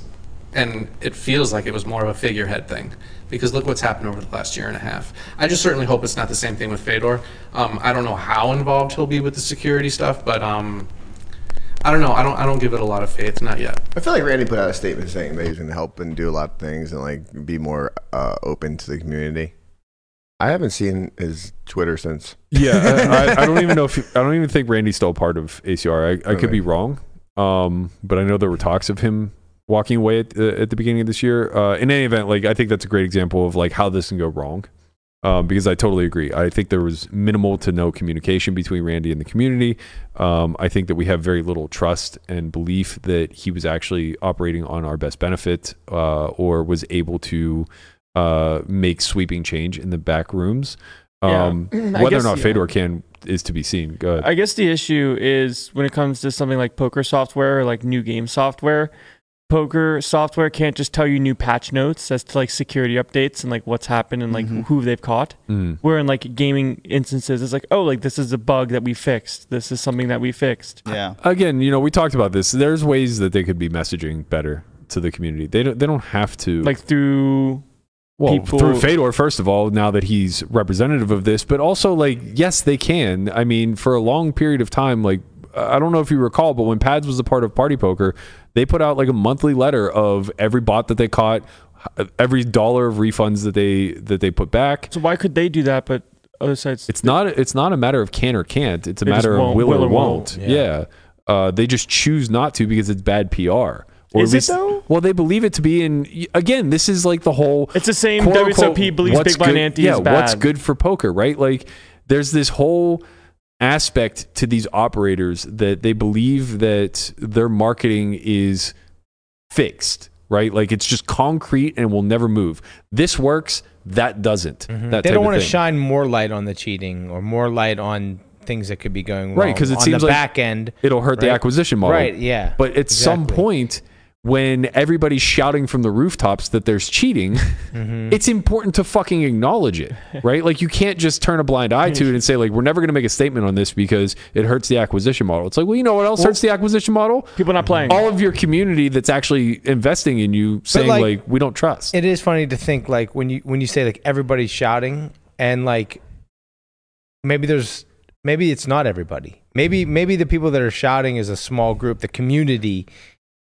and it feels like it was more of a figurehead thing because look what's happened over the last year and a half. I just certainly hope it's not the same thing with Fedor. Um, I don't know how involved he'll be with the security stuff, but um, I don't know. I don't. I don't give it a lot of faith. Not yet. I feel like Randy put out a statement saying that he's going to help and do a lot of things and like be more uh, open to the community. I haven't seen his Twitter since. Yeah, I, I, I don't even know if I don't even think Randy's still part of ACR. I, I could be wrong, um, but I know there were talks of him walking away at, uh, at the beginning of this year. Uh, in any event, like I think that's a great example of like how this can go wrong. Um, because I totally agree. I think there was minimal to no communication between Randy and the community. Um, I think that we have very little trust and belief that he was actually operating on our best benefit uh, or was able to uh, make sweeping change in the back rooms. Um, I whether guess, or not yeah. Fedor can is to be seen. Go ahead. I guess the issue is when it comes to something like poker software or like new game software, poker software can't just tell you new patch notes as to like security updates and like what's happened and like Mm-hmm. who they've caught. Mm. Where in like gaming instances, it's like, oh, like this is a bug that we fixed. This is something that we fixed. Yeah. Again, you know, we talked about this. There's ways that they could be messaging better to the community. They don't. They don't have to Like through well people- through Fedor first of all. Now that he's representative of this, but also like yes, they can. I mean, for a long period of time, like I don't know if you recall, but when Pads was a part of Party Poker, they put out like a monthly letter of every bot that they caught, every dollar of refunds that they that they put back. So why could they do that, but other sites? It's not. It's not a matter of can or can't. It's a matter of won't- will, will or or won't. won't. Yeah. Uh, they just choose not to because it's bad PR. Or Is at it least, though? Well, they believe it to be. And again, this is like the whole. It's the same WSOP believes Big Blind good- Ante yeah, is bad. what's good for poker, right? Like, there's this whole aspect to these operators that they believe that their marketing is fixed, right? Like it's just concrete and will never move. This works, that doesn't. That Mm-hmm. they don't want to shine more light on the cheating or more light on things that could be going wrong Right, because it on seems the like back end. it'll hurt the acquisition model. Right, yeah, But at some point, when everybody's shouting from the rooftops that there's cheating, Mm-hmm. it's important to fucking acknowledge it, right? Like you can't just turn a blind eye to it and say like we're never going to make a statement on this because it hurts the acquisition model. It's like, well, you know what else hurts the acquisition model? People not playing. All of your community that's actually investing in you saying like- like, we don't trust. It is funny to think like when you when you say like everybody's shouting and like maybe there's maybe it's not everybody. Maybe maybe the people that are shouting is a small group. The community,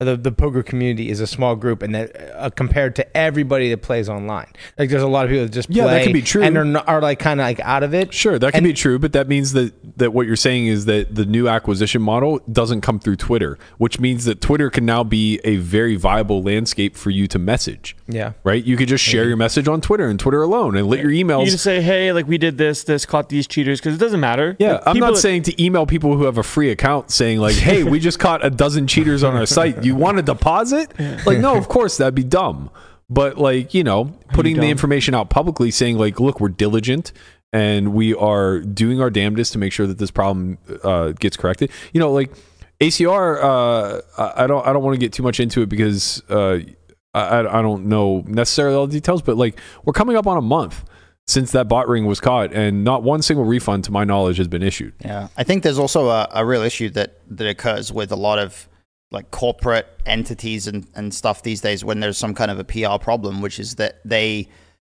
the the poker community is a small group, and that uh, compared to everybody that plays online, like there's a lot of people that just Yeah, that play could be true. and are not, are like kind of like out of it. Sure, that can And- be true, but that means that that what you're saying is that the new acquisition model doesn't come through Twitter, which means that Twitter can now be a very viable landscape for you to message. Yeah. Right? You could just share your message on Twitter and Twitter alone and let your You emails just say, hey, like we did this, this caught these cheaters because it doesn't matter. yeah, Like, I'm not that- saying to email people who have a free account saying like, "Hey, we just caught a dozen cheaters on our site. You want to deposit?" Like, no, of course that'd be dumb. But like, you know, putting the information out publicly saying like, "Look, we're diligent and we are doing our damnedest to make sure that this problem uh, gets corrected." You know, like ACR uh, I I don't I don't want to get too much into it because uh, I I don't know necessarily all the details, but like we're coming up on a month since that bot ring was caught and not one single refund to my knowledge has been issued. Yeah, I think there's also a, a real issue that that occurs with a lot of like corporate entities and, and stuff these days when there's some kind of a PR problem, which is that they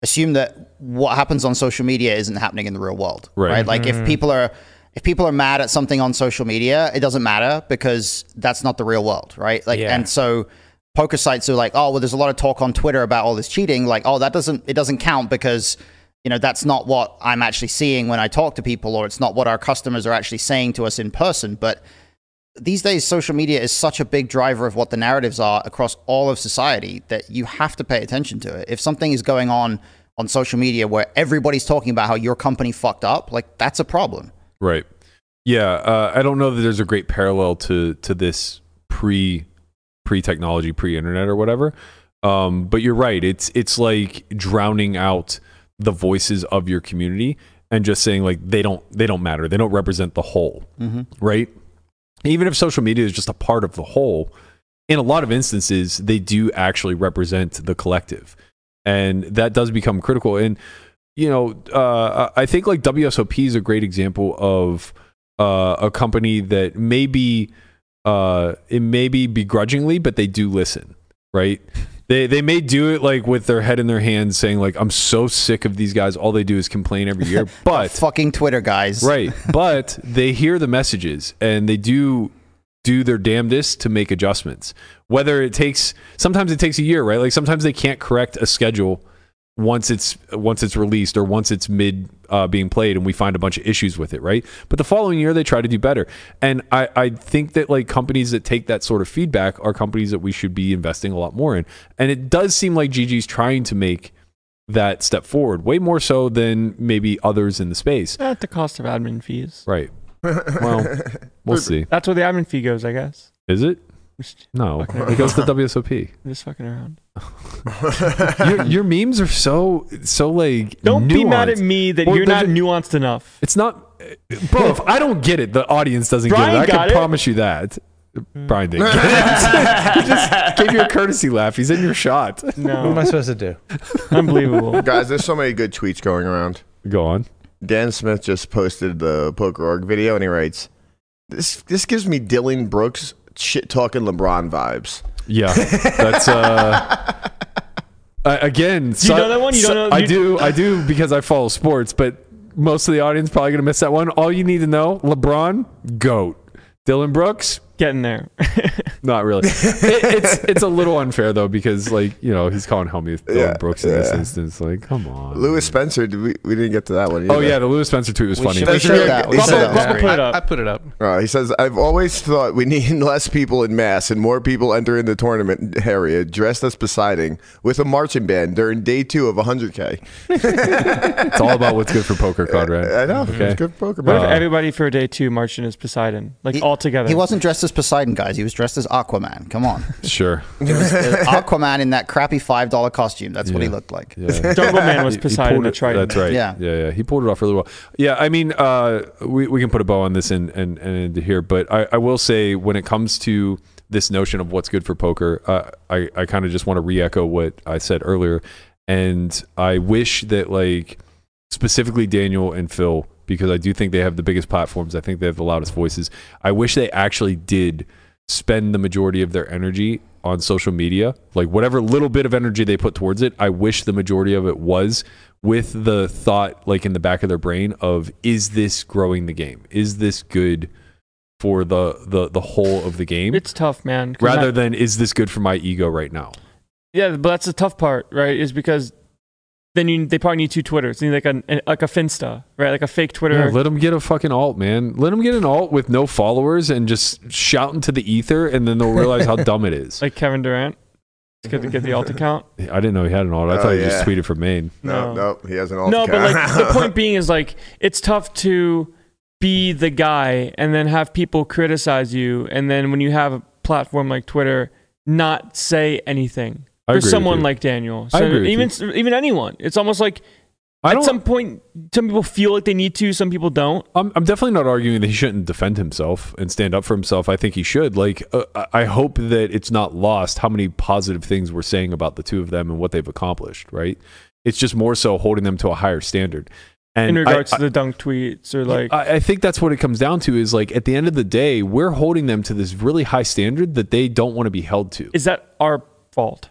assume that what happens on social media isn't happening in the real world, Right. Like if mm-hmm. people are if people are mad at something on social media, it doesn't matter because that's not the real world, right? Like, Yeah. and so poker sites are like, oh, well, there's a lot of talk on Twitter about all this cheating. Like, oh, that doesn't it doesn't count because you know that's not what I'm actually seeing when I talk to people, or it's not what our customers are actually saying to us in person. But these days, social media is such a big driver of what the narratives are across all of society that you have to pay attention to it. If something is going on on social media where everybody's talking about how your company fucked up, like that's a problem. Right. Yeah, uh, I don't know that there's a great parallel to to this pre pre technology, pre internet or whatever. Um, but you're right. It's it's like drowning out the voices of your community and just saying like they don't they don't matter. They don't represent the whole, right? Even if social media is just a part of the whole, in a lot of instances they do actually represent the collective, and that does become critical. And you know, uh, I think like WSOP is a great example of uh, a company that maybe uh, it may be begrudgingly, but they do listen, right? They they may do it like with their head in their hands, saying like, "I'm so sick of these guys. All they do is complain every year." But Fucking Twitter guys. right, but they hear the messages and they do do their damnedest to make adjustments. Whether it takes sometimes it takes a year, right? Like sometimes they can't correct a schedule once it's once it's released or once it's mid uh, being played and we find a bunch of issues with it right? But the following year they try to do better. And I, I think that like companies that take that sort of feedback are companies that we should be investing a lot more in. And it does seem like gg's trying to make that step forward way more so than maybe others in the space. At the cost of admin fees. right. Well we'll see. That's where the admin fee goes, I guess. is it? Just, no Fucking it goes to wsop I'm just fucking around. your, your memes are so so like Don't be mad at me that Well, you're there's not a- nuanced enough. It's not, bro. If I don't get it, the audience doesn't Brian get it. I got can it. promise you that. Hmm. Brian didn't get it. he just gave you a courtesy laugh. He's in your shot. No. What am I supposed to do? unbelievable. Guys, there's so many good tweets going around. Go on. Dan Smith just posted the Poker Org video and he writes, This this gives me Dillon Brooks shit talking LeBron vibes. Yeah, that's uh. again, Do you know that one? You don't know- I do. I do because I follow sports, but most of the audience probably gonna miss that one. All you need to know: LeBron, goat. Dillon Brooks, Getting there. not really. It, it's it's a little unfair though because like you know he's calling Hellmuth Dillon Yeah, Brooks in this instance. Like, come on. Lewis Spencer, did we, we didn't get to that one. Oh either. yeah, the Lewis Spencer tweet was We funny. should- we showed that. We He showed said- that. Bubba Screen. put it I, up. I put it up. Uh, he says, I've always thought we need less people in mass and more people entering the tournament area dressed as Poseidon with a marching band during day two of 100K. It's all about what's good for poker, Conrad. I know. Okay. It's good for poker, What man. if everybody for day two marching as Poseidon, like He- all together? He wasn't dressed as Poseidon, guys. He was dressed as Aquaman. Come on. Sure. It was, it was Aquaman in that crappy $5 costume. That's what he looked like. Yeah. Jungleman was He- he Poseidon. That's it- right. That's right. Yeah. yeah, yeah. He pulled it off really well. Yeah, I mean, uh, we we can put a bow on this and and and into here, but I, I will say when it comes to this notion of what's good for poker, uh, I I kind of just want to re-echo what I said earlier, and I wish that like specifically Daniel and Phil because I do think they have the biggest platforms. I think they have the loudest voices. I wish they actually did spend the majority of their energy on social media. Like whatever little bit of energy they put towards it, I wish the majority of it was with the thought like in the back of their brain of is this growing the game? Is this good for the the the whole of the game? It's tough, man. rather not- than is this good for my ego right now? yeah, but that's the tough part, right? Is because then you they probably need two Twitters. They need like a like a Finsta, right? Like a fake Twitter. Yeah, let them get a fucking alt, man. Let them get an alt with no followers and just shout into the ether, and then they'll realize how dumb it is. like Kevin Durant. It's good to get the alt account. I didn't know he had an alt. I Oh, thought he yeah. just tweeted from main. No, no, he has an alt No, but like the point being is like it's tough to be the guy and then have people criticize you, and then when you have a platform like Twitter, not say anything I for agree someone like Daniel. I So agree with even even anyone, it's almost like I at some point, some people feel like they need to, some people don't. I'm, I'm definitely not arguing that he shouldn't defend himself and stand up for himself. I think he should. Like, uh, I- I hope that it's not lost how many positive things we're saying about the two of them and what they've accomplished. Right? It's just more so holding them to a higher standard. And in regards I, to the dunk tweets or like I, I think that's what it comes down to. Is like at the end of the day, we're holding them to this really high standard that they don't want to be held to. is that our fault?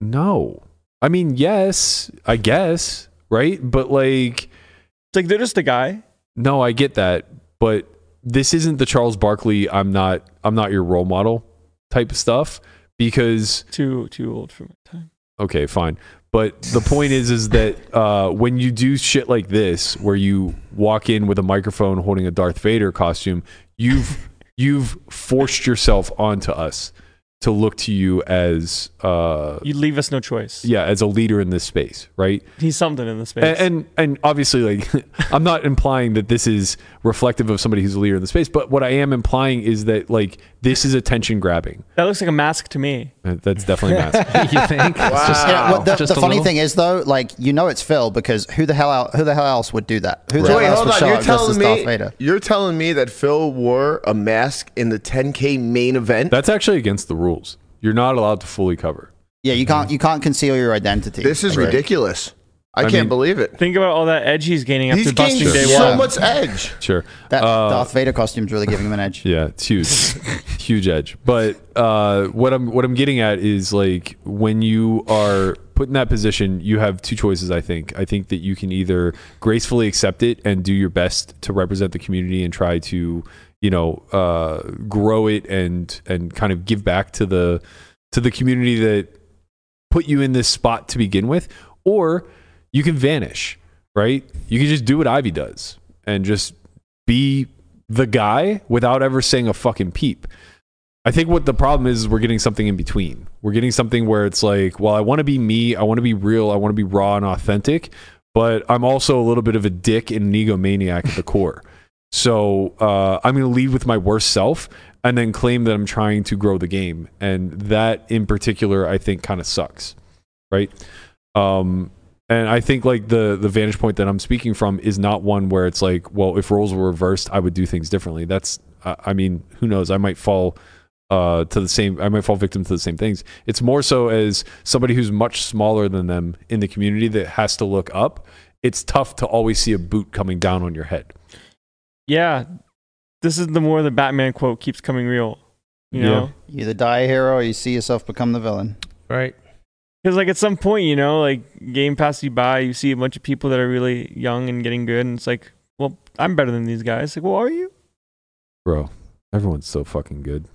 No, I mean, yes, I guess, right? But like. It's like they're just a guy. No, I get that, but this isn't the Charles Barkley I'm not I'm not your role model type of stuff because Too too old for my time. okay, fine. But the point is is that uh, when you do shit like this where you walk in with a microphone holding a Darth Vader costume, you've you've forced yourself onto us. To look to you as uh You leave us no choice. yeah as a leader in this space, right? He's something in the space. And, and and obviously, like I'm not implying that this is reflective of somebody who's a leader in the space, but what I am implying is that like this is attention grabbing. that looks like a mask to me. Uh, That's definitely mask. you think? It's just, Yeah, well, the, just the funny little? thing is though, like you know it's Phil because who the hell el- who the hell else would do that? Who the So hell wait, else would on. show You're up dressed telling as me you're telling me that Phil wore a mask in the 10K main event? That's actually against the rules. You're not allowed to fully cover. Yeah, you can't you can't conceal your identity. this is Like, ridiculous. I, I can't mean- believe it. Think about all that edge he's gaining after He's busting gained day so one. So much edge. Sure. That Uh, Darth Vader costume's really giving him an edge. Yeah, it's huge, huge edge. But uh, what I'm what I'm getting at is like when you are put in that position, you have two choices. I think. I think that you can either gracefully accept it and do your best to represent the community and try to, you know, uh, grow it and and kind of give back to the to the community that put you in this spot to begin with, or you can vanish. Right? You can just do what Ivey does and just be the guy without ever saying a fucking peep. I think what the problem is, is we're getting something in between. We're getting something where it's like, well, I want to be me, I want to be real, I want to be raw and authentic, but I'm also a little bit of a dick and an egomaniac at the core. So uh, I'm going to lead with my worst self and then claim that I'm trying to grow the game, and that in particular, I think, kind of sucks, right? Um, and I think like the the vantage point that I'm speaking from is not one where it's like, well, if roles were reversed, I would do things differently. That's, I mean, who knows? I might fall uh, to the same. I might fall victim to the same things. It's more so as somebody who's much smaller than them in the community that has to look up. It's tough to always see a boot coming down on your head. Yeah, this is the more the Batman quote keeps coming real. You Yeah. know, You either die a hero or you see yourself become the villain. Right. because like at some point, you know, like game passes you by, you see a bunch of people that are really young and getting good, and it's like, well, I'm better than these guys. Like, well, are you? Bro, everyone's so fucking good.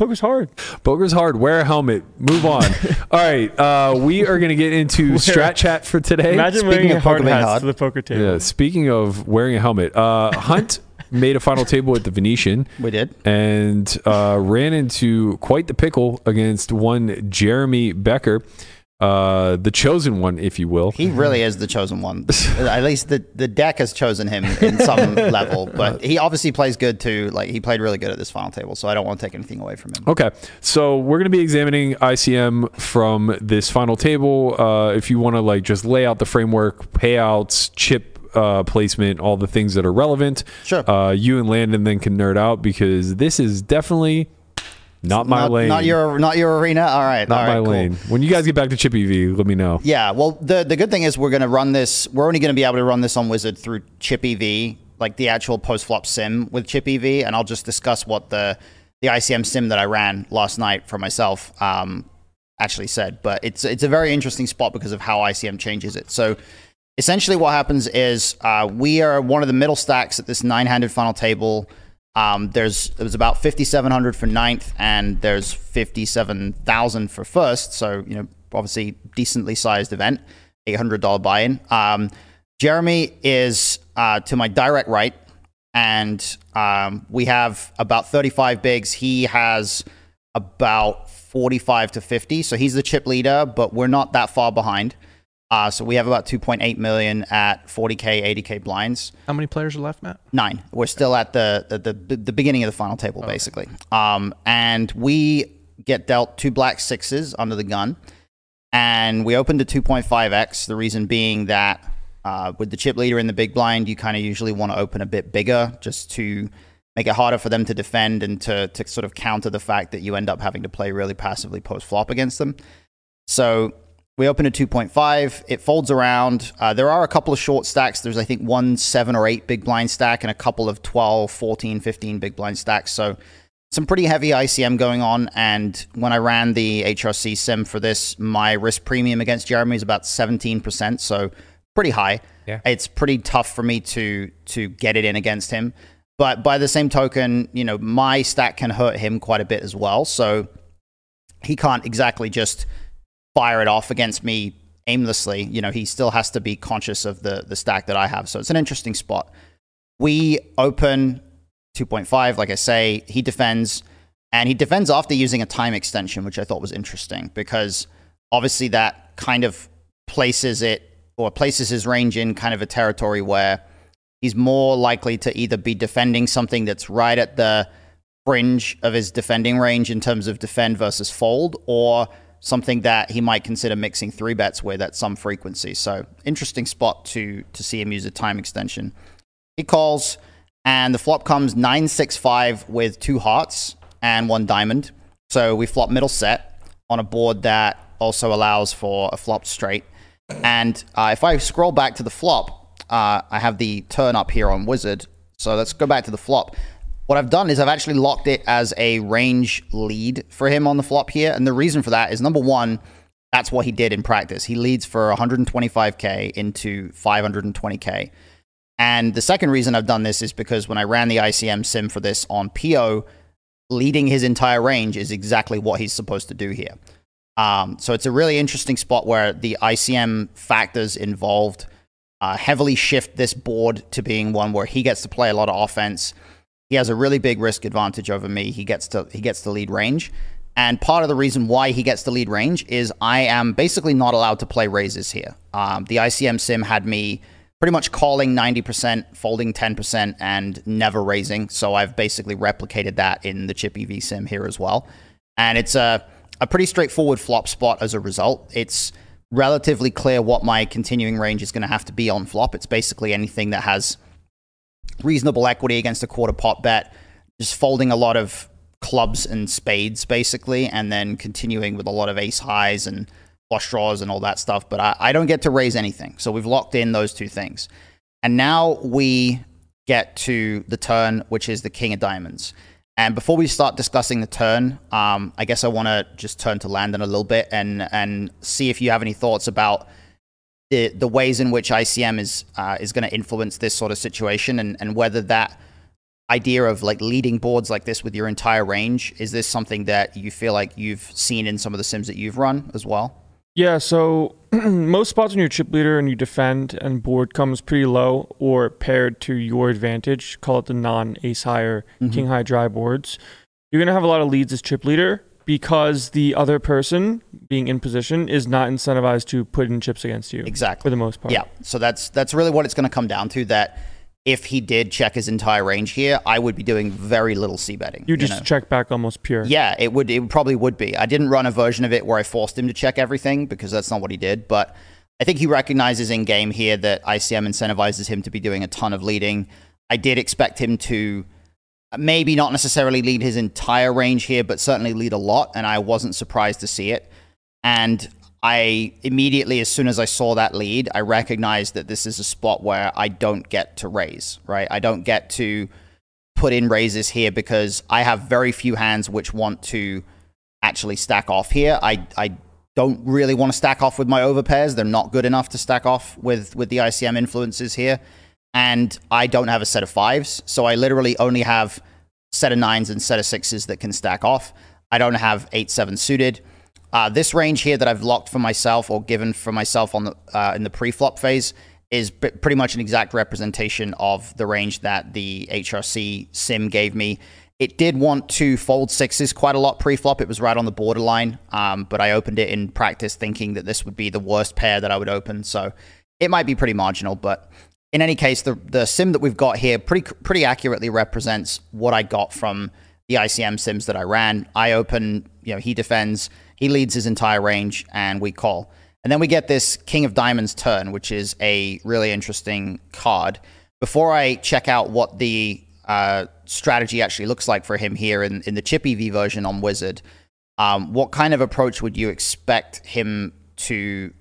Poker's hard. Poker's hard. Wear a helmet. Move on. All right. Uh, we are going to get into Wear- strat chat for today. Imagine speaking wearing of a hard poker being hat hard- to the poker table. Yeah, speaking of wearing a helmet, uh, Hunt made a final table at the Venetian We did. and uh, ran into quite the pickle against one Jeremy Becker, uh, the chosen one, if you will. He really is the chosen one. At least the, the deck has chosen him in some level, but he obviously plays good too. Like he played really good at this final table, so I don't want to take anything away from him. Okay, so we're going to be examining ICM from this final table. Uh, if you want to like just lay out the framework, payouts, chip uh, placement, all the things that are relevant, Sure. uh, you and Landon then can nerd out because this is definitely not my not, lane. Not your not your arena. All right. not all my cool. lane. When you guys get back to Chip EV, let me know. Yeah, well, the the good thing is we're going to run this. We're only going to be able to run this on Wizard through Chip EV, like the actual post flop sim with Chip EV, and I'll just discuss what the the ICM sim that I ran last night for myself um, actually said. But it's it's a very interesting spot because of how ICM changes it. So essentially, what happens is uh, we are one of the middle stacks at this nine handed final table. Um, there's it was about 5,700 for ninth, and there's 57,000 for first. So you know, obviously decently sized event, $800 buy-in. Um, Jeremy is uh, to my direct right, and um, we have about 35 bigs. He has about 45 to 50, so he's the chip leader, but we're not that far behind. Uh, so we have about 2.8 million at 40k, 80k blinds How many players are left, Matt? nine. We're still at the the, the, the beginning of the final table, basically. Um, and we get dealt two black sixes under the gun, and we opened to 2.5x. The reason being that uh, with the chip leader in the big blind, you kind of usually want to open a bit bigger just to make it harder for them to defend and to to sort of counter the fact that you end up having to play really passively post flop against them. So we open at 2.5. It folds around. Uh, there are a couple of short stacks. There's, I think, one seven or eight big blind stack and a couple of 12, 14, 15 big blind stacks. So some pretty heavy ICM going on. And when I ran the HRC sim for this, my risk premium against Jeremy is about 17%. So pretty high. Yeah. It's pretty tough for me to to get it in against him. But by the same token, you know, my stack can hurt him quite a bit as well. So he can't exactly just fire it off against me aimlessly. You know, he still has to be conscious of the the stack that I have. So it's an interesting spot. We open 2.5, like I say, he defends. And he defends after using a time extension, which I thought was interesting because obviously that kind of places it or places his range in kind of a territory where he's more likely to either be defending something that's right at the fringe of his defending range in terms of defend versus fold, or something that he might consider mixing three bets with at some frequency. So interesting spot to to see him use a time extension. He calls, and the flop comes nine six five with two hearts and one diamond. So we flop middle set on a board that also allows for a flop straight. And uh, if I scroll back to the flop, uh, I have the turn up here on Wizard. So let's go back to the flop. What I've done is I've actually locked it as a range lead for him on the flop here. And the reason for that is number one, that's what he did in practice. He leads for 125K into 520K. And the second reason I've done this is because when I ran the ICM sim for this on PO, leading his entire range is exactly what he's supposed to do here. Um, so it's a really interesting spot where the ICM factors involved uh, heavily shift this board to being one where he gets to play a lot of offense. He has a really big risk advantage over me. He gets to he gets to lead range. And part of the reason why he gets to lead range is I am basically not allowed to play raises here. Um, the ICM sim had me pretty much calling 90%, folding 10%, and never raising. So I've basically replicated that in the Chip EV sim here as well. And it's a, a pretty straightforward flop spot as a result. It's relatively clear what my continuing range is going to have to be on flop. It's basically anything that has reasonable equity against a quarter pot bet, just folding a lot of clubs and spades basically, and then continuing with a lot of ace highs and flush draws and all that stuff. But I, I don't get to raise anything. So we've locked in those two things. And now we get to the turn, which is the king of diamonds. And before we start discussing the turn, um, I guess I want to just turn to Landon a little bit and and see if you have any thoughts about the the ways in which ICM is uh, is going to influence this sort of situation, and and whether that idea of like leading boards like this with your entire range is this something that you feel like you've seen in some of the sims that you've run as well? Yeah, so most spots when you're chip leader and you defend and board comes pretty low or paired to your advantage, call it the non ace high or Mhm. king high dry boards, you're going to have a lot of leads as chip leader because the other person being in position is not incentivized to put in chips against you. Exactly. For the most part. Yeah. So that's that's really what it's going to come down to. That if he did check his entire range here, I would be doing very little c betting. You just know? check back almost pure. Yeah, it would. It probably would be. I didn't run a version of it where I forced him to check everything because that's not what he did. But I think he recognizes in game here that ICM incentivizes him to be doing a ton of leading. I did expect him to maybe not necessarily lead his entire range here, but certainly lead a lot, and I wasn't surprised to see it. And I immediately, as soon as I saw that lead, I recognized that this is a spot where I don't get to raise, right? I don't get to put in raises here because I have very few hands which want to actually stack off here. I, I don't really want to stack off with my overpairs. They're not good enough to stack off with, with the ICM influences here. And I don't have a set of fives. So I literally only have set of nines and set of sixes that can stack off. I don't have eight, seven suited. Uh, this range here that I've locked for myself or given for myself on the uh, in the pre-flop phase is b- pretty much an exact representation of the range that the HRC sim gave me. It did want to fold sixes quite a lot pre-flop. It was right on the borderline, um, but I opened it in practice thinking that this would be the worst pair that I would open. So it might be pretty marginal, but in any case, the the sim that we've got here pretty pretty accurately represents what I got from the ICM sims that I ran. I open, you know, he defends, he leads his entire range, and we call. And then we get this King of Diamonds turn, which is a really interesting card. Before I check out what the uh, strategy actually looks like for him here in, in the Chip EV version on Wizard, um, what kind of approach would you expect him to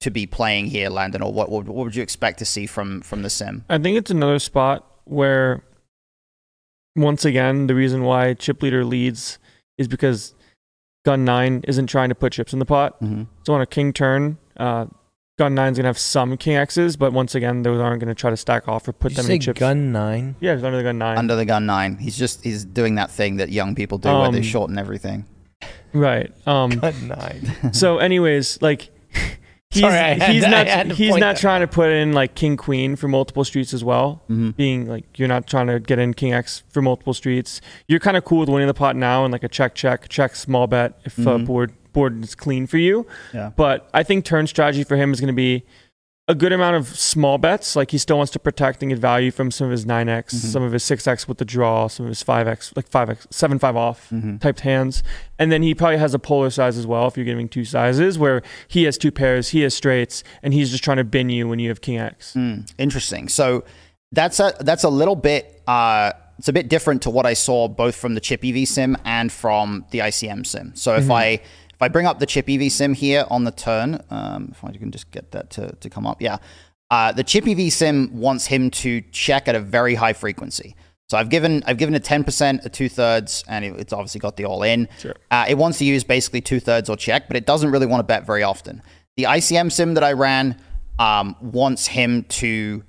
to be playing here, Landon, or what, what what would you expect to see from from the sim? I think it's another spot where, once again, the reason why chip leader leads is because gun nine isn't trying to put chips in the pot. Mhm. So on a king turn, uh, gun nine's gonna have some king X's, but once again, those aren't gonna try to stack off or put Did you them say in chips. gun nine? Yeah, it's under the gun nine. Under the gun nine, he's just he's doing that thing that young people do where they Um, shorten everything. Right. Um, Gun nine. so, anyways, like he's, Sorry, had he's to- not he's not that trying to put in like king queen for multiple streets as well. Being like you're not trying to get in king x for multiple streets. You're kind of cool with winning the pot now and like a check check check small bet if uh, board board is clean for you. Yeah. But I think turn strategy for him is going to be a good amount of small bets. Like he still wants to protect and get value from some of his 9x, Mm-hmm. some of his 6x with the draw, some of his 5x, like 5x, 7 5 off Mm-hmm. typed hands. And then he probably has a polar size as well if you're giving two sizes where he has two pairs, he has straights, and he's just trying to bin you when you have king x. Mm, interesting. So that's a that's a little bit uh, it's a bit different to what I saw both from the Chip EV sim and from the ICM sim. So if I if I bring up the Chip EV sim here on the turn, um, if I can just get that to, to come up, yeah. Uh, the Chip EV sim wants him to check at a very high frequency. So I've given I've given a ten percent, a two thirds, and it's obviously got the all in. Sure. Uh, it wants to use basically two thirds or check, but it doesn't really want to bet very often. The ICM sim that I ran um, wants him to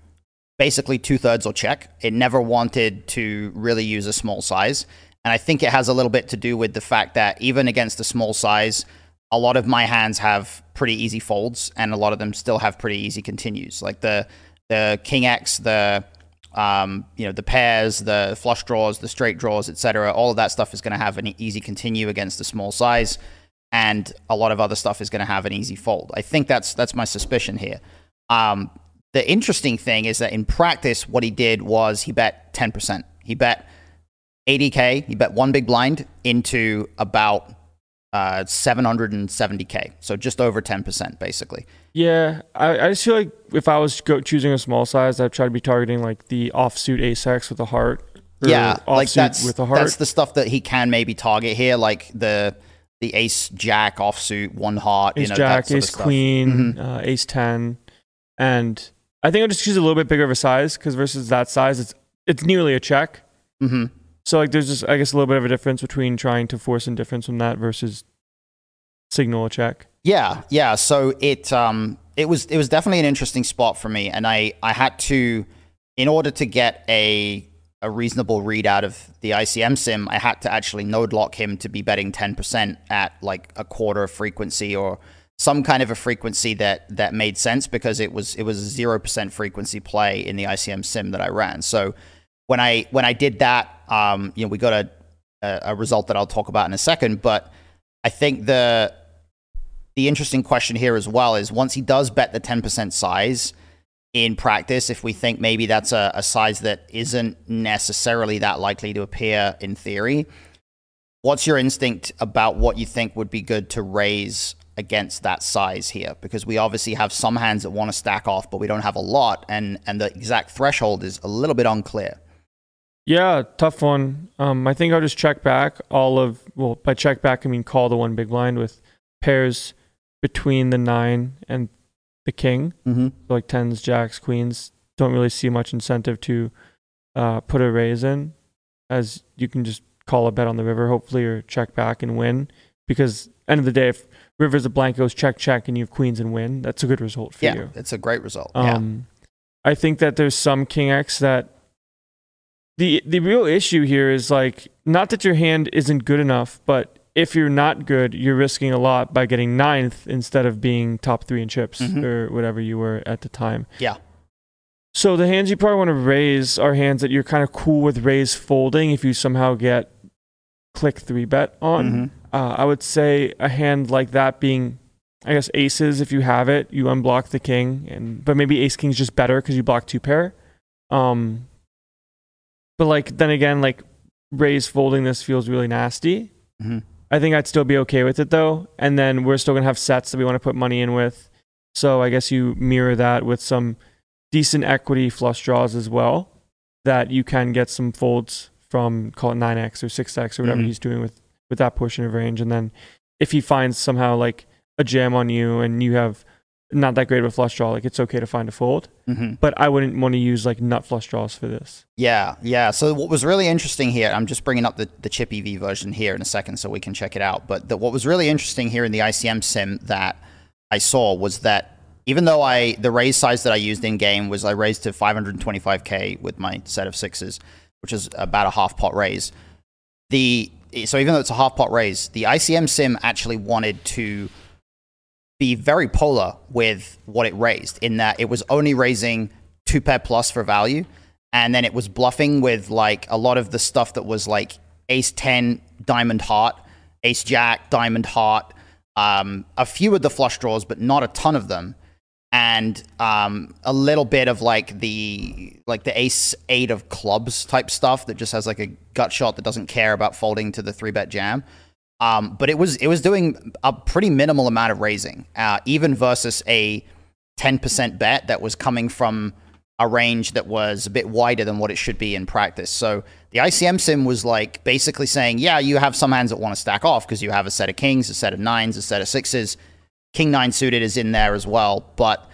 basically two thirds or check. It never wanted to really use a small size. And I think it has a little bit to do with the fact that even against a small size, a lot of my hands have pretty easy folds and a lot of them still have pretty easy continues. Like the the king X, the um, you know, the pairs, the flush draws, the straight draws, etc. All of that stuff is going to have an easy continue against a small size, and a lot of other stuff is going to have an easy fold. I think that's that's my suspicion here. Um, the interesting thing is that in practice, what he did was he bet 10%. He bet 80K, you bet one big blind into about uh, 770K. So just over 10%, basically. Yeah, I, I just feel like if I was go- choosing a small size, I'd try to be targeting like the offsuit ace x with a heart. or yeah, like that's, with a heart. that's the stuff that he can maybe target here, like the the ace jack offsuit, one heart, ace you know, jack, ace queen, Mhm. uh, ace ten, and I think I'll just choose a little bit bigger of a size because versus that size, it's it's nearly a check. Mhm. So like, there's just I guess a little bit of a difference between trying to force indifference from that versus signal a check. Yeah, yeah. So it um it was it was definitely an interesting spot for me, and I I had to in order to get a a reasonable read out of the ICM sim, I had to actually node lock him to be betting ten percent at like a quarter of frequency or some kind of a frequency that that made sense because it was it was a zero percent frequency play in the ICM sim that I ran. So when I when I did that, um, you know, we got a a, result that I'll talk about in a second, but I think the the interesting question here as well is once he does bet the 10% size in practice, if we think maybe that's a, a size that isn't necessarily that likely to appear in theory, what's your instinct about what you think would be good to raise against that size here? Because we obviously have some hands that want to stack off, but we don't have a lot, and, and the exact threshold is a little bit unclear. Yeah, tough one. Um, I think I'll just check back all of well by check back I mean call the one big blind with pairs between the nine and the king. Mm-hmm. So like tens, jacks, queens. Don't really see much incentive to uh, put a raise in, as you can just call a bet on the river hopefully or check back and win. Because end of the day, if river's a blank goes check check and you have queens and win, that's a good result for Yeah, you. it's a great result. yeah. Um, I think that there's some king X that the the real issue here is like not that your hand isn't good enough, but if you're not good, you're risking a lot by getting ninth instead of being top three in chips Mhm. or whatever you were at the time. Yeah. So the hands you probably want to raise are hands that you're kind of cool with raise folding if you somehow get click three bet on. Mhm. Uh, I would say a hand like that being, I guess aces if you have it, you unblock the king, and but maybe ace king's just better because you block two pair. Um, but like then again, like raise folding this feels really nasty. Mhm. I think I'd still be okay with it though, and then we're still gonna have sets that we want to put money in with. So I guess you mirror that with some decent equity flush draws as well, that you can get some folds from call it nine x or six x or whatever Mhm. he's doing with with that portion of range, and then if he finds somehow like a jam on you and you have not that great of a flush draw, like it's okay to find a fold. Mm-hmm. But I wouldn't want to use like nut flush draws for this. Yeah, yeah. So what was really interesting here, I'm just bringing up the, the chip EV version here in a second so we can check it out. But the, what was really interesting here in the ICM sim that I saw was that even though I the raise size that I used in game was I raised to 525k with my set of sixes, which is about a half pot raise. The so even though it's a half pot raise, the ICM sim actually wanted to be very polar with what it raised in that it was only raising two pair plus for value, and then it was bluffing with like a lot of the stuff that was like ace 10, diamond heart, ace jack, diamond heart, um, a few of the flush draws, but not a ton of them. And um, a little bit of like the like the ace eight of clubs type stuff that just has like a gut shot that doesn't care about folding to the three bet jam. Um, but it was it was doing a pretty minimal amount of raising, uh, even versus a 10% bet that was coming from a range that was a bit wider than what it should be in practice. So the ICM sim was like basically saying, yeah, you have some hands that want to stack off because you have a set of kings, a set of nines, a set of sixes. King nine suited is in there as well, but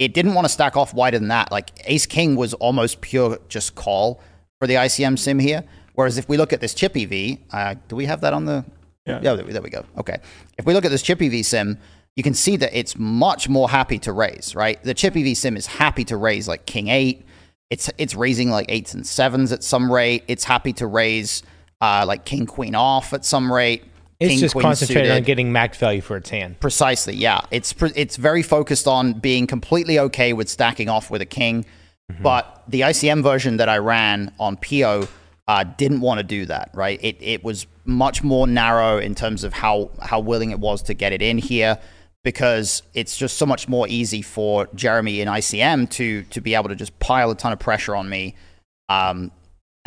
it didn't want to stack off wider than that. Like ace king was almost pure just call for the ICM sim here. Whereas if we look at this chip EV, uh, do we have that on the? Yeah. there, we- there we go. Okay. If we look at this chip EV sim, you can see that it's much more happy to raise, right? The chip EV sim is happy to raise like king eight. It's it's raising like eights and sevens at some rate. It's happy to raise uh, like king queen off at some rate. It's king, just queen concentrated on getting max value for its hand. Precisely, yeah. It's it's very focused on being completely okay with stacking off with a king, but the ICM version that I ran on Pio uh, didn't want to do that. Right? It it was much more narrow in terms of how how willing it was to get it in here because it's just so much more easy for Jeremy in ICM to to be able to just pile a ton of pressure on me. Um,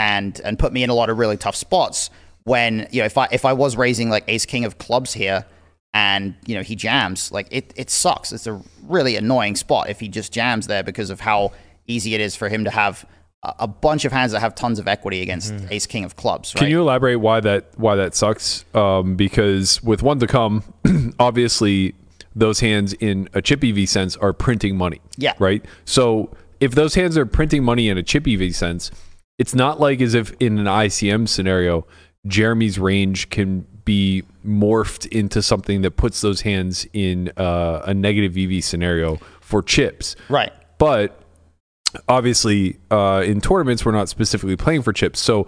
and and put me in a lot of really tough spots when you know if I if I was raising like ace king of clubs here and you know he jams like it it sucks it's a really annoying spot if he just jams there because of how easy it is for him to have a, bunch of hands that have tons of equity against ace king of clubs right Can you elaborate why that why that sucks? Um, because with one to come, obviously those hands in a chip EV sense are printing money. Yeah. Right. So if those hands are printing money in a chip EV sense, it's not like as if in an ICM scenario, Jeremy's range can be morphed into something that puts those hands in uh, a negative EV scenario for chips. right But obviously, uh, in tournaments, we're not specifically playing for chips. So,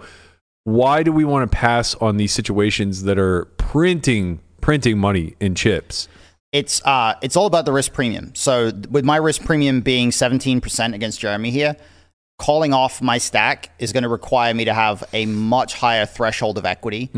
why do we want to pass on these situations that are printing printing money in chips? it's uh it's all about the risk premium. So with my risk premium being 17% against Jeremy here, calling off my stack is going to require me to have a much higher threshold of equity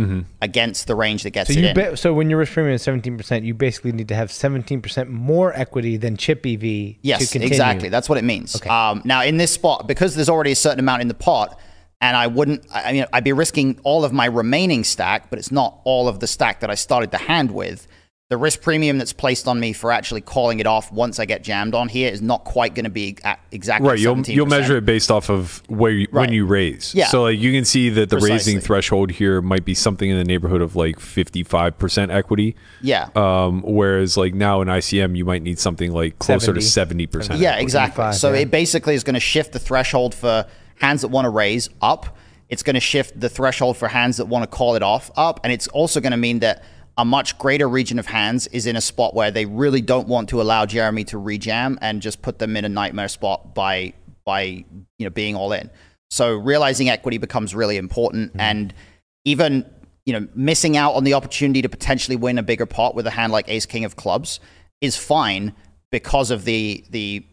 against the range that gets So it you in. ba- so when your risk premium is seventeen percent, you basically need to have seventeen percent more equity than chip EV. to Yes, continue. exactly. That's what it means. Okay. Um, now, in this spot, because there's already a certain amount in the pot, and I wouldn't, I mean, I'd be risking all of my remaining stack, but it's not all of the stack that I started the hand with. The risk premium that's placed on me for actually calling it off once I get jammed on here is not quite going to be at exactly Right, you'll 17%. you'll measure it based off of where you, when you raise. Yeah. So like you can see that the raising threshold here might be something in the neighborhood of like fifty five percent equity. Yeah. Um, whereas like now in ICM you might need something like closer to 70. seventy percent. Yeah, exactly. So yeah. it basically is going to shift the threshold for hands that want to raise up. It's going to shift the threshold for hands that want to call it off up. And it's also going to mean that a much greater region of hands is in a spot where they really don't want to allow Jeremy to rejam and just put them in a nightmare spot by by you know being all in. So realizing equity becomes really important mm-hmm. and even you know missing out on the opportunity to potentially win a bigger pot with a hand like ace king of clubs is fine because of the the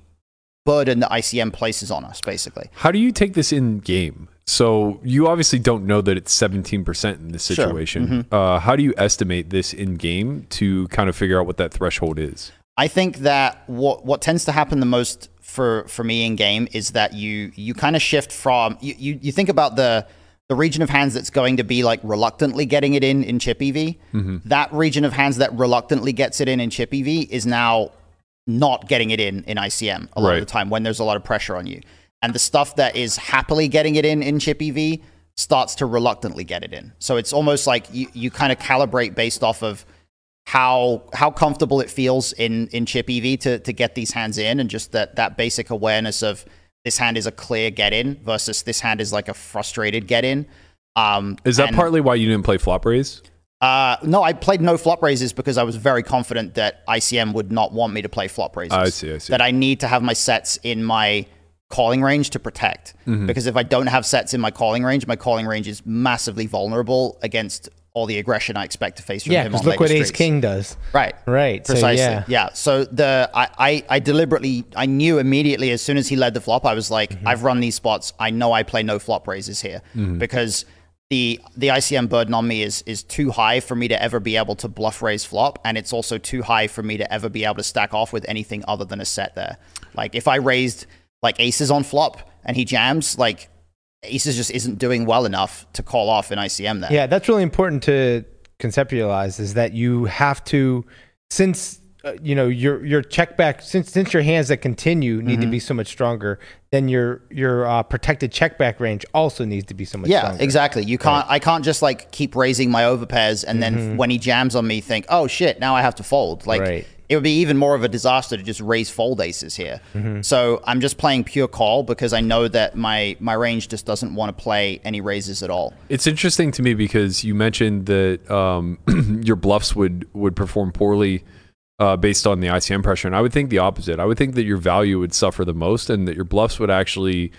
burden that ICM places on us basically. How do you take this in game? So you obviously don't know that it's seventeen percent in this Sure. situation. Uh, how do you estimate this in game to kind of figure out what that threshold is? I think that what what tends to happen the most for for me in game is that you you kind of shift from you, you you think about the the region of hands that's going to be like reluctantly getting it in in chip EV. That region of hands that reluctantly gets it in in chip EV is now not getting it in in ICM a lot Right. of the time when there's a lot of pressure on you. And the stuff that is happily getting it in in chip EV starts to reluctantly get it in. So it's almost like you, you kind of calibrate based off of how how comfortable it feels in in chip EV to to get these hands in and just that that basic awareness of this hand is a clear get in versus this hand is like a frustrated get in. Um, Is that and- partly why you didn't play flop raise? uh, no, I played no flop raises because I was very confident that ICM would not want me to play flop raises. I see, I see. That I need to have my sets in my calling range to protect. Because if I don't have sets in my calling range, my calling range is massively vulnerable against all the aggression I expect to face from Yeah, him. because on look what Ace. King does. Right. Right. So, Precisely. yeah. So the I, I, I deliberately I knew immediately as soon as he led the flop, I was like, Mm-hmm. I've run these spots. I know I play no flop raises here because the the ICM burden on me is is too high for me to ever be able to bluff raise flop, and it's also too high for me to ever be able to stack off with anything other than a set there. Like if I raised like aces on flop and he jams, like aces just isn't doing well enough to call off in ICM there. Yeah, that's really important to conceptualize is that you have to since uh, you know your your check back since since your hands that continue need Mm-hmm. to be so much stronger then your your uh, protected check back range also needs to be so much Yeah, stronger. exactly. You can't. I can't just like keep raising my overpairs and then when he jams on me, think, oh shit, now I have to fold. Like Right. It would be even more of a disaster to just raise fold aces here. Mm-hmm. So I'm just playing pure call because I know that my my range just doesn't want to play any raises at all. It's interesting to me because you mentioned that um, your bluffs would would perform poorly uh, based on the ICM pressure, and I would think the opposite. I would think that your value would suffer the most, and that your bluffs would actually,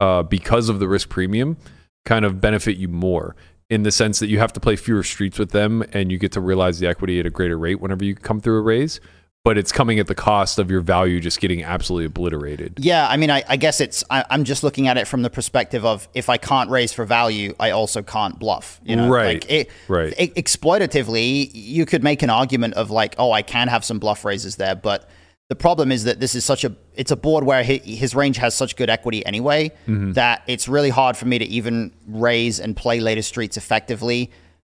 uh, because of the risk premium, kind of benefit you more in the sense that you have to play fewer streets with them, and you get to realize the equity at a greater rate whenever you come through a raise. But it's coming at the cost of your value just getting absolutely obliterated. Yeah, I mean, I, I guess it's. I, I'm just looking at it from the perspective of if I can't raise for value, I also can't bluff. You know, Right, Like it, right. e- exploitatively, you could make an argument of like, oh, I can have some bluff raises there, but the problem is that this is such a. It's a board where hi- his range has such good equity anyway Mm-hmm. that it's really hard for me to even raise and play later streets effectively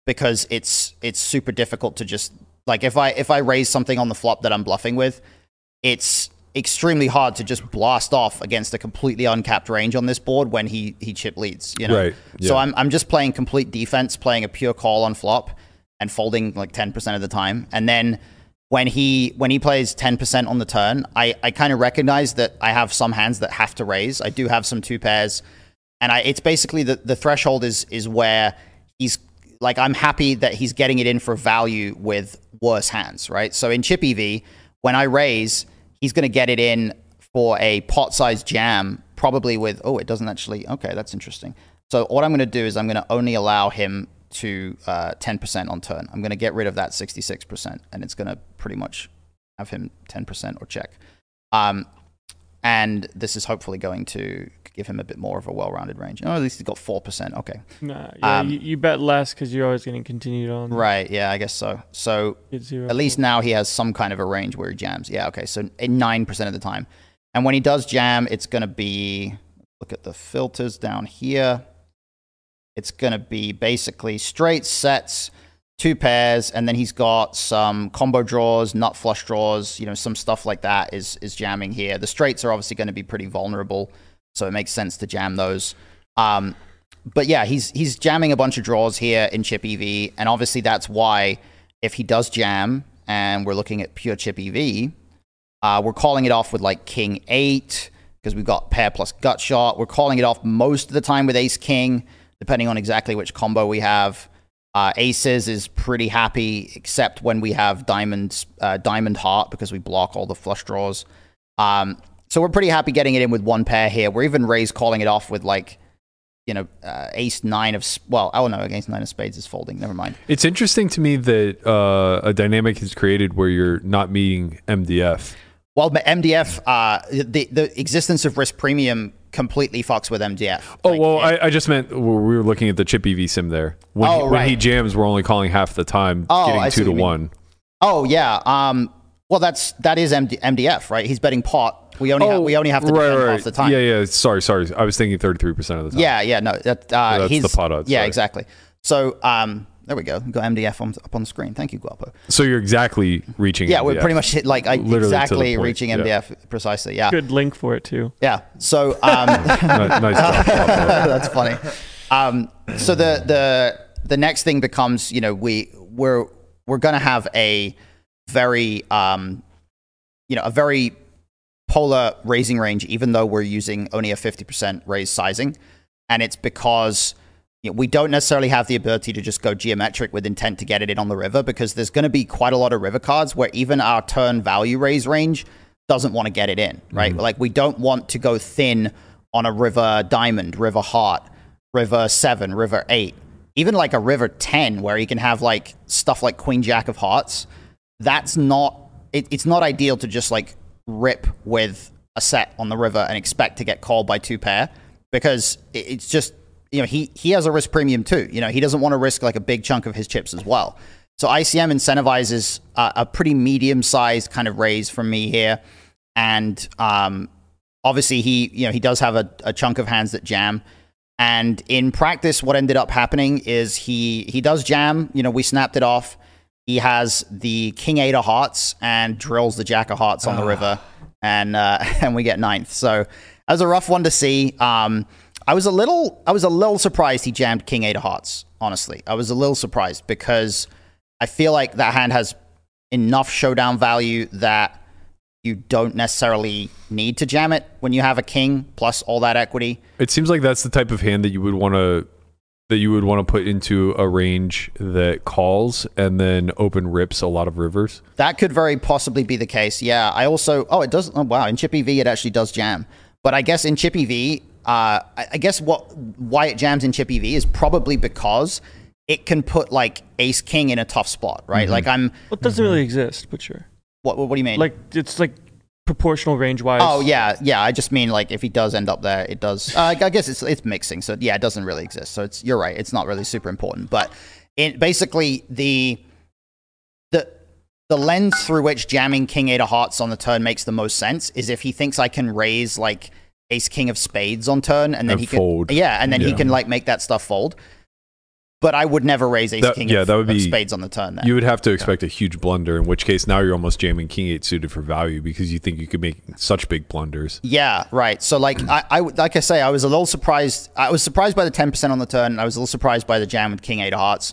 because it's it's super difficult to just like if I if I raise something on the flop that I'm bluffing with, it's extremely hard to just blast off against a completely uncapped range on this board when he he chip leads. You know, Right, so. I'm I'm just playing complete defense, playing a pure call on flop and folding like ten percent of the time, and then. When he when he plays ten percent on the turn, I, I kind of recognize that I have some hands that have to raise. I do have some two pairs, and I it's basically the, the threshold is is where he's like I'm happy that he's getting it in for value with worse hands, right? So in chip EV, when I raise, he's going to get it in for a pot size jam, probably with oh, it doesn't actually. Okay, that's interesting. So what I'm going to do is I'm going to only allow him to uh, 10% on turn. I'm going to get rid of that 66%, and it's going to pretty much have him 10% or check. Um, and this is hopefully going to give him a bit more of a well-rounded range. Oh, at least he's got 4%. Okay. Nah, yeah, Um, you, you bet less because you're always getting continued on. Right. Yeah, I guess so. So zero at least now he has some kind of a range where he jams. Yeah. Okay. So nine percent of the time, and when he does jam, it's going to be look at the filters down here. It's going to be basically straight sets, two pairs, and then he's got some combo draws, nut flush draws. You know, some stuff like that is is jamming here. The straights are obviously going to be pretty vulnerable, so it makes sense to jam those. Um, but yeah, he's he's jamming a bunch of draws here in chip EV, and obviously that's why if he does jam and we're looking at pure chip EV, uh, we're calling it off with like king eight because we've got pair plus gut shot. We're calling it off most of the time with ace king, depending on exactly which combo we have. Uh, aces is pretty happy, except when we have diamond uh, diamond heart because we block all the flush draws. Um, so we're pretty happy getting it in with one pair here. We're even raised calling it off with like you know, uh, ace nine of well, oh no, against nine of spades is folding. Never mind. It's interesting to me that uh, a dynamic is created where you're not meeting MDF. Well, MDF, uh, the the existence of risk premium completely fucks with MDF. Oh well, I, I just meant we were looking at the chip EV sim there. When, Oh, he, when he jams, we're only calling half the time, Oh, getting I two to what you mean. one. Oh yeah. Um. Well, that's that is MD, MDF, right? He's betting pot. We only have, we only have to Oh, right, defend right. half the time. Yeah, yeah. Sorry, sorry. I was thinking thirty-three percent of the time. Yeah, yeah, no, that uh, that's he's the pot odds, Yeah, sorry. exactly. So, um, there we go. We've got MDF on, up on the screen. Thank you, Guapo. So you're exactly reaching. Yeah, we're pretty much hit like I, Literally to the exactly point, reaching yeah. MDF precisely. Yeah, Good link for it too. yeah. So, um, nice job, That's funny. Um, so the the the next thing becomes, you know, we we're we're gonna have a very um, you know, a very polar raising range, even though we're using only a fifty percent raise sizing, and it's because. We don't necessarily have the ability to just go geometric with intent to get it in on the river because there's going to be quite a lot of river cards where even our turn value raise range doesn't want to get it in, right? Mm-hmm. Like we don't want to go thin on a river diamond, river heart, river seven, river eight, even like a river 10 where you can have like stuff like queen jack of hearts. That's not, it, it's not ideal to just like rip with a set on the river and expect to get called by two pair because it- it's just, you know, he, he has a risk premium too. You know, he doesn't want to risk like a big chunk of his chips as well. So ICM incentivizes uh, a pretty medium sized kind of raise from me here. And um, obviously he, you know, he does have a, a chunk of hands that jam. And in practice, what ended up happening is he he does jam. You know, we snapped it off. He has the king eight of hearts and drills the jack of hearts on the river, and uh, and we get ninth. So that was a rough one to see. Um, I was a little I was a little surprised he jammed king eight of hearts. Honestly, I was a little surprised because I feel like that hand has enough showdown value that you don't necessarily need to jam it when you have a king plus all that equity. It seems like that's the type of hand that you would want to that you would want to put into a range that calls and then open rips a lot of rivers. That could very possibly be the case. Yeah. I also, oh, it does. Oh, wow. In chip EV, it actually does jam. But I guess in chip EV, uh, I, I guess what why it jams in chip EV is probably because it can put like Ace King in a tough spot, right? Like I'm. Well, it doesn't really exist, but sure. What What do you mean? Like it's like proportional range wise. Oh yeah, yeah. I just mean like if he does end up there, it does. Uh, I guess it's it's mixing, so yeah, it doesn't really exist. So it's you're right. It's not really super important, but it basically the the the lens through which jamming King Eight of Hearts on the turn makes the most sense is if he thinks I can raise like Ace King of Spades on turn, and then And he can fold. yeah, and then he can like make that stuff fold. But I would never raise Ace That- King yeah, of, that would of be- Spades on the turn. There. You would have to expect a huge blunder, in which case now you're almost jamming king eight suited for value because you think you could make such big blunders. Yeah, right. So like I, I like I say, I was a little surprised. I was surprised by the ten percent on the turn. And I was a little surprised by the jam with King Eight of Hearts.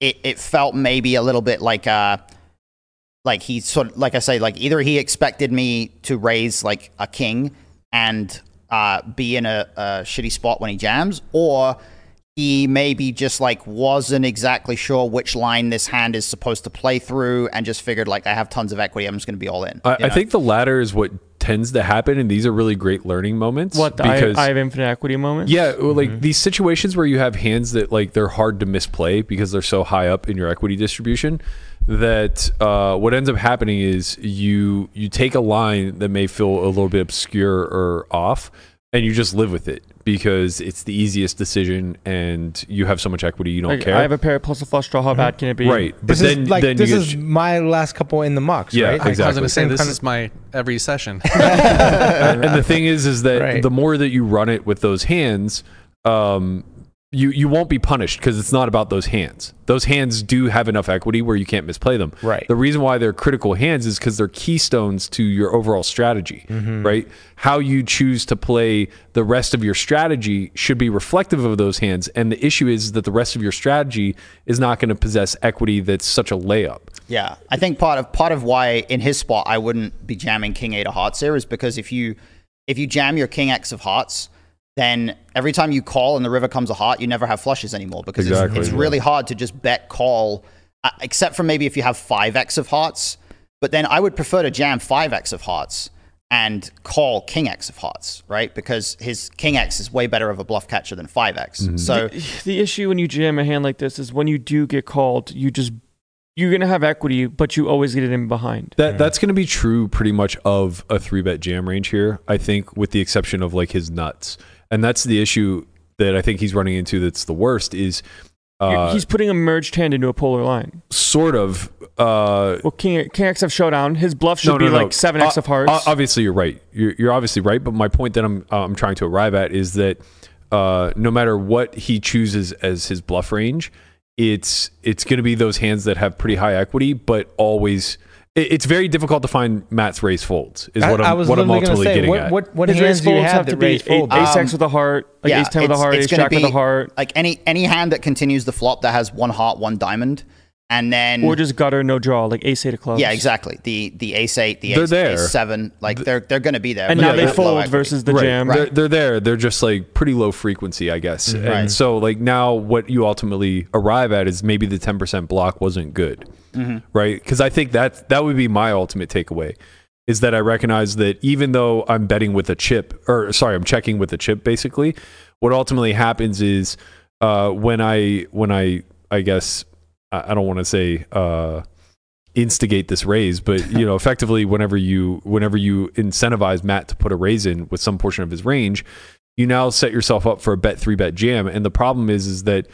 It it felt maybe a little bit like uh like he sort of like I say, like either he expected me to raise like a king and uh be in a, a shitty spot when he jams, or he maybe just like wasn't exactly sure which line this hand is supposed to play through and just figured like I have tons of equity, I'm just gonna be all in. I, I think the latter is what tends to happen, and these are really great learning moments. What the because I, I have infinite equity moment? Yeah, well, like these situations where you have hands that like they're hard to misplay because they're so high up in your equity distribution that uh, what ends up happening is you you take a line that may feel a little bit obscure or off and you just live with it because it's the easiest decision and you have so much equity you don't Like, care. I have a pair plus a flush draw. How bad can it be? right, but This then is like then this you get is sh- my last couple in the mucks, Yeah, right? I was exactly. going to say Same this kind is my every session. and, and the thing is, is that Right. the more that you run it with those hands, um, you you won't be punished because it's not about those hands. Those hands do have enough equity where you can't misplay them. Right. The reason why they're critical hands is because they're keystones to your overall strategy. Mm-hmm. Right. How you choose to play the rest of your strategy should be reflective of those hands. And the issue is that the rest of your strategy is not going to possess equity that's such a layup. Yeah, I think part of part of why in his spot I wouldn't be jamming King Eight of Hearts here is because if you if you jam your King X of Hearts, then every time you call and the river comes a heart, you never have flushes anymore because Exactly, it's, it's yeah. really hard to just bet call, uh, except for maybe if you have five X of Hearts. But then I would prefer to jam five X of Hearts and call King X of Hearts, right? Because his King X is way better of a bluff catcher than five X. Mm-hmm. So The issue when you jam a hand like this is when you do get called, you just you're gonna have equity, but you always get it in behind. That that's going to be true pretty much of a three bet jam range here. I think, with the exception of like his nuts, and that's the issue that I think he's running into. That's the worst is uh, He's putting a merged hand into a polar line. sort of. Uh, Well, King King X have showdown. His bluff should no, be no, no. like seven X O- of hearts. o- obviously, you're right. You're, you're obviously right. But my point that I'm uh, I'm trying to arrive at is that uh, no matter what he chooses as his bluff range, it's it's going to be those hands that have pretty high equity, but always. It- It's very difficult to find Matt's race folds. Is what I, I'm, I was what I'm literally going to ultimately say, getting what, at. what, what His hands do you have have to be raise eight, fold? ace Um, X with a heart, like ace ten with a heart, ace gonna jack with a heart, Like any any hand that continues the flop that has one heart, one diamond, and then or just gutter no draw, like ace eight of clubs. yeah, exactly. The the ace eight, the They're ace, there. ace seven, like they're they're going to be there. And now they're they low fold versus the right. jam. They're, they're there. They're just like pretty low frequency, I guess. And Right. so, like now, what you ultimately arrive at is maybe the ten percent block wasn't good, Mm-hmm. right? Because I think that that would be my ultimate takeaway is that I recognize that even though I'm betting with a chip, or sorry, I'm checking with a chip, basically, what ultimately happens is uh, when I when I I guess I don't want to say uh, instigate this raise, but you know, effectively, whenever you whenever you incentivize Matt to put a raise in with some portion of his range, you now set yourself up for a bet three bet jam. And the problem is, is that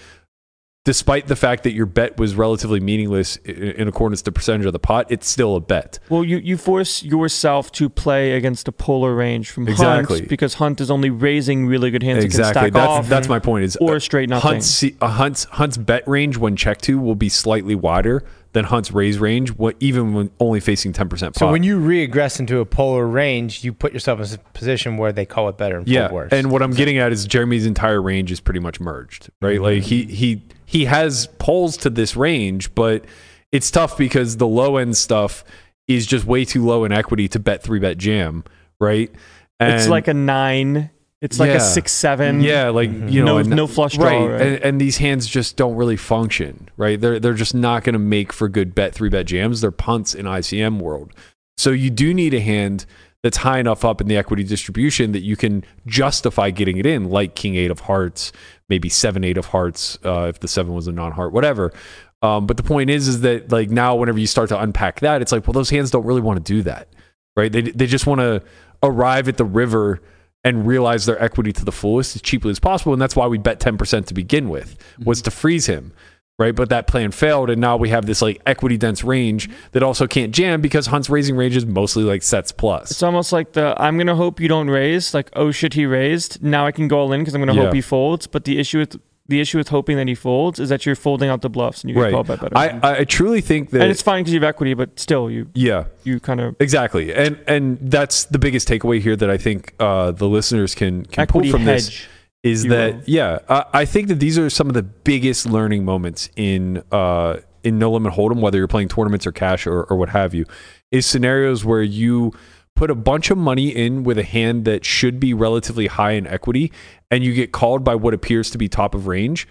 despite the fact that your bet was relatively meaningless i- in accordance to percentage of the pot, it's still a bet. Well, you, you force yourself to play against a polar range from Exactly. Hunt because Hunt is only raising really good hands exactly. can stack That's off. that's my point. Is or uh, straight nothing. Hunt's a Hunt's Hunt's bet range when check to will be slightly wider than Hunt's raise range, what even when only facing ten percent pot. So when you regress into a polar range, you put yourself in a position where they call it better and yeah, worse. and what I'm getting at is Jeremy's entire range is pretty much merged, right? Like he he he has poles to this range, but it's tough because the low end stuff is just way too low in equity to bet three bet jam, right? it's like a nine. It's like Yeah. a six seven. Yeah, like mm-hmm. you know, no, and- no flush draw. right? right? And, and these hands just don't really function, right? They're they're just not going to make for good bet three bet jams. They're punts in ICM world. So you do need a hand that's high enough up in the equity distribution that you can justify getting it in, like King Eight of Hearts, maybe Seven Eight of Hearts, uh, if the seven was a non heart, whatever. Um, but the point is, is that like now, whenever you start to unpack that, it's like, well, those hands don't really want to do that, right? They they just want to arrive at the river and realize their equity to the fullest as cheaply as possible. And that's why we bet 10% to begin with, was to freeze him. Right. But that plan failed. And now we have this like equity dense range that also can't jam because Hunt's raising range is mostly like sets plus. It's almost like the I'm gonna hope you don't raise. Like oh shit, he raised. Now I can go all in because I'm gonna Yeah. hope he folds. But the issue with the issue with hoping that he folds is that you're folding out the bluffs and you get Right. called by better. I, I truly think that. and it's fine because you have equity, but still you yeah. you kind of Exactly. And and that's the biggest takeaway here that I think uh, the listeners can, can pull equity from this. Hedge. is you that will. yeah I, I think that these are some of the biggest learning moments in uh in no limit hold'em whether you're playing tournaments or cash or, or what have you is scenarios where you put a bunch of money in with a hand that should be relatively high in equity and you get called by what appears to be top of range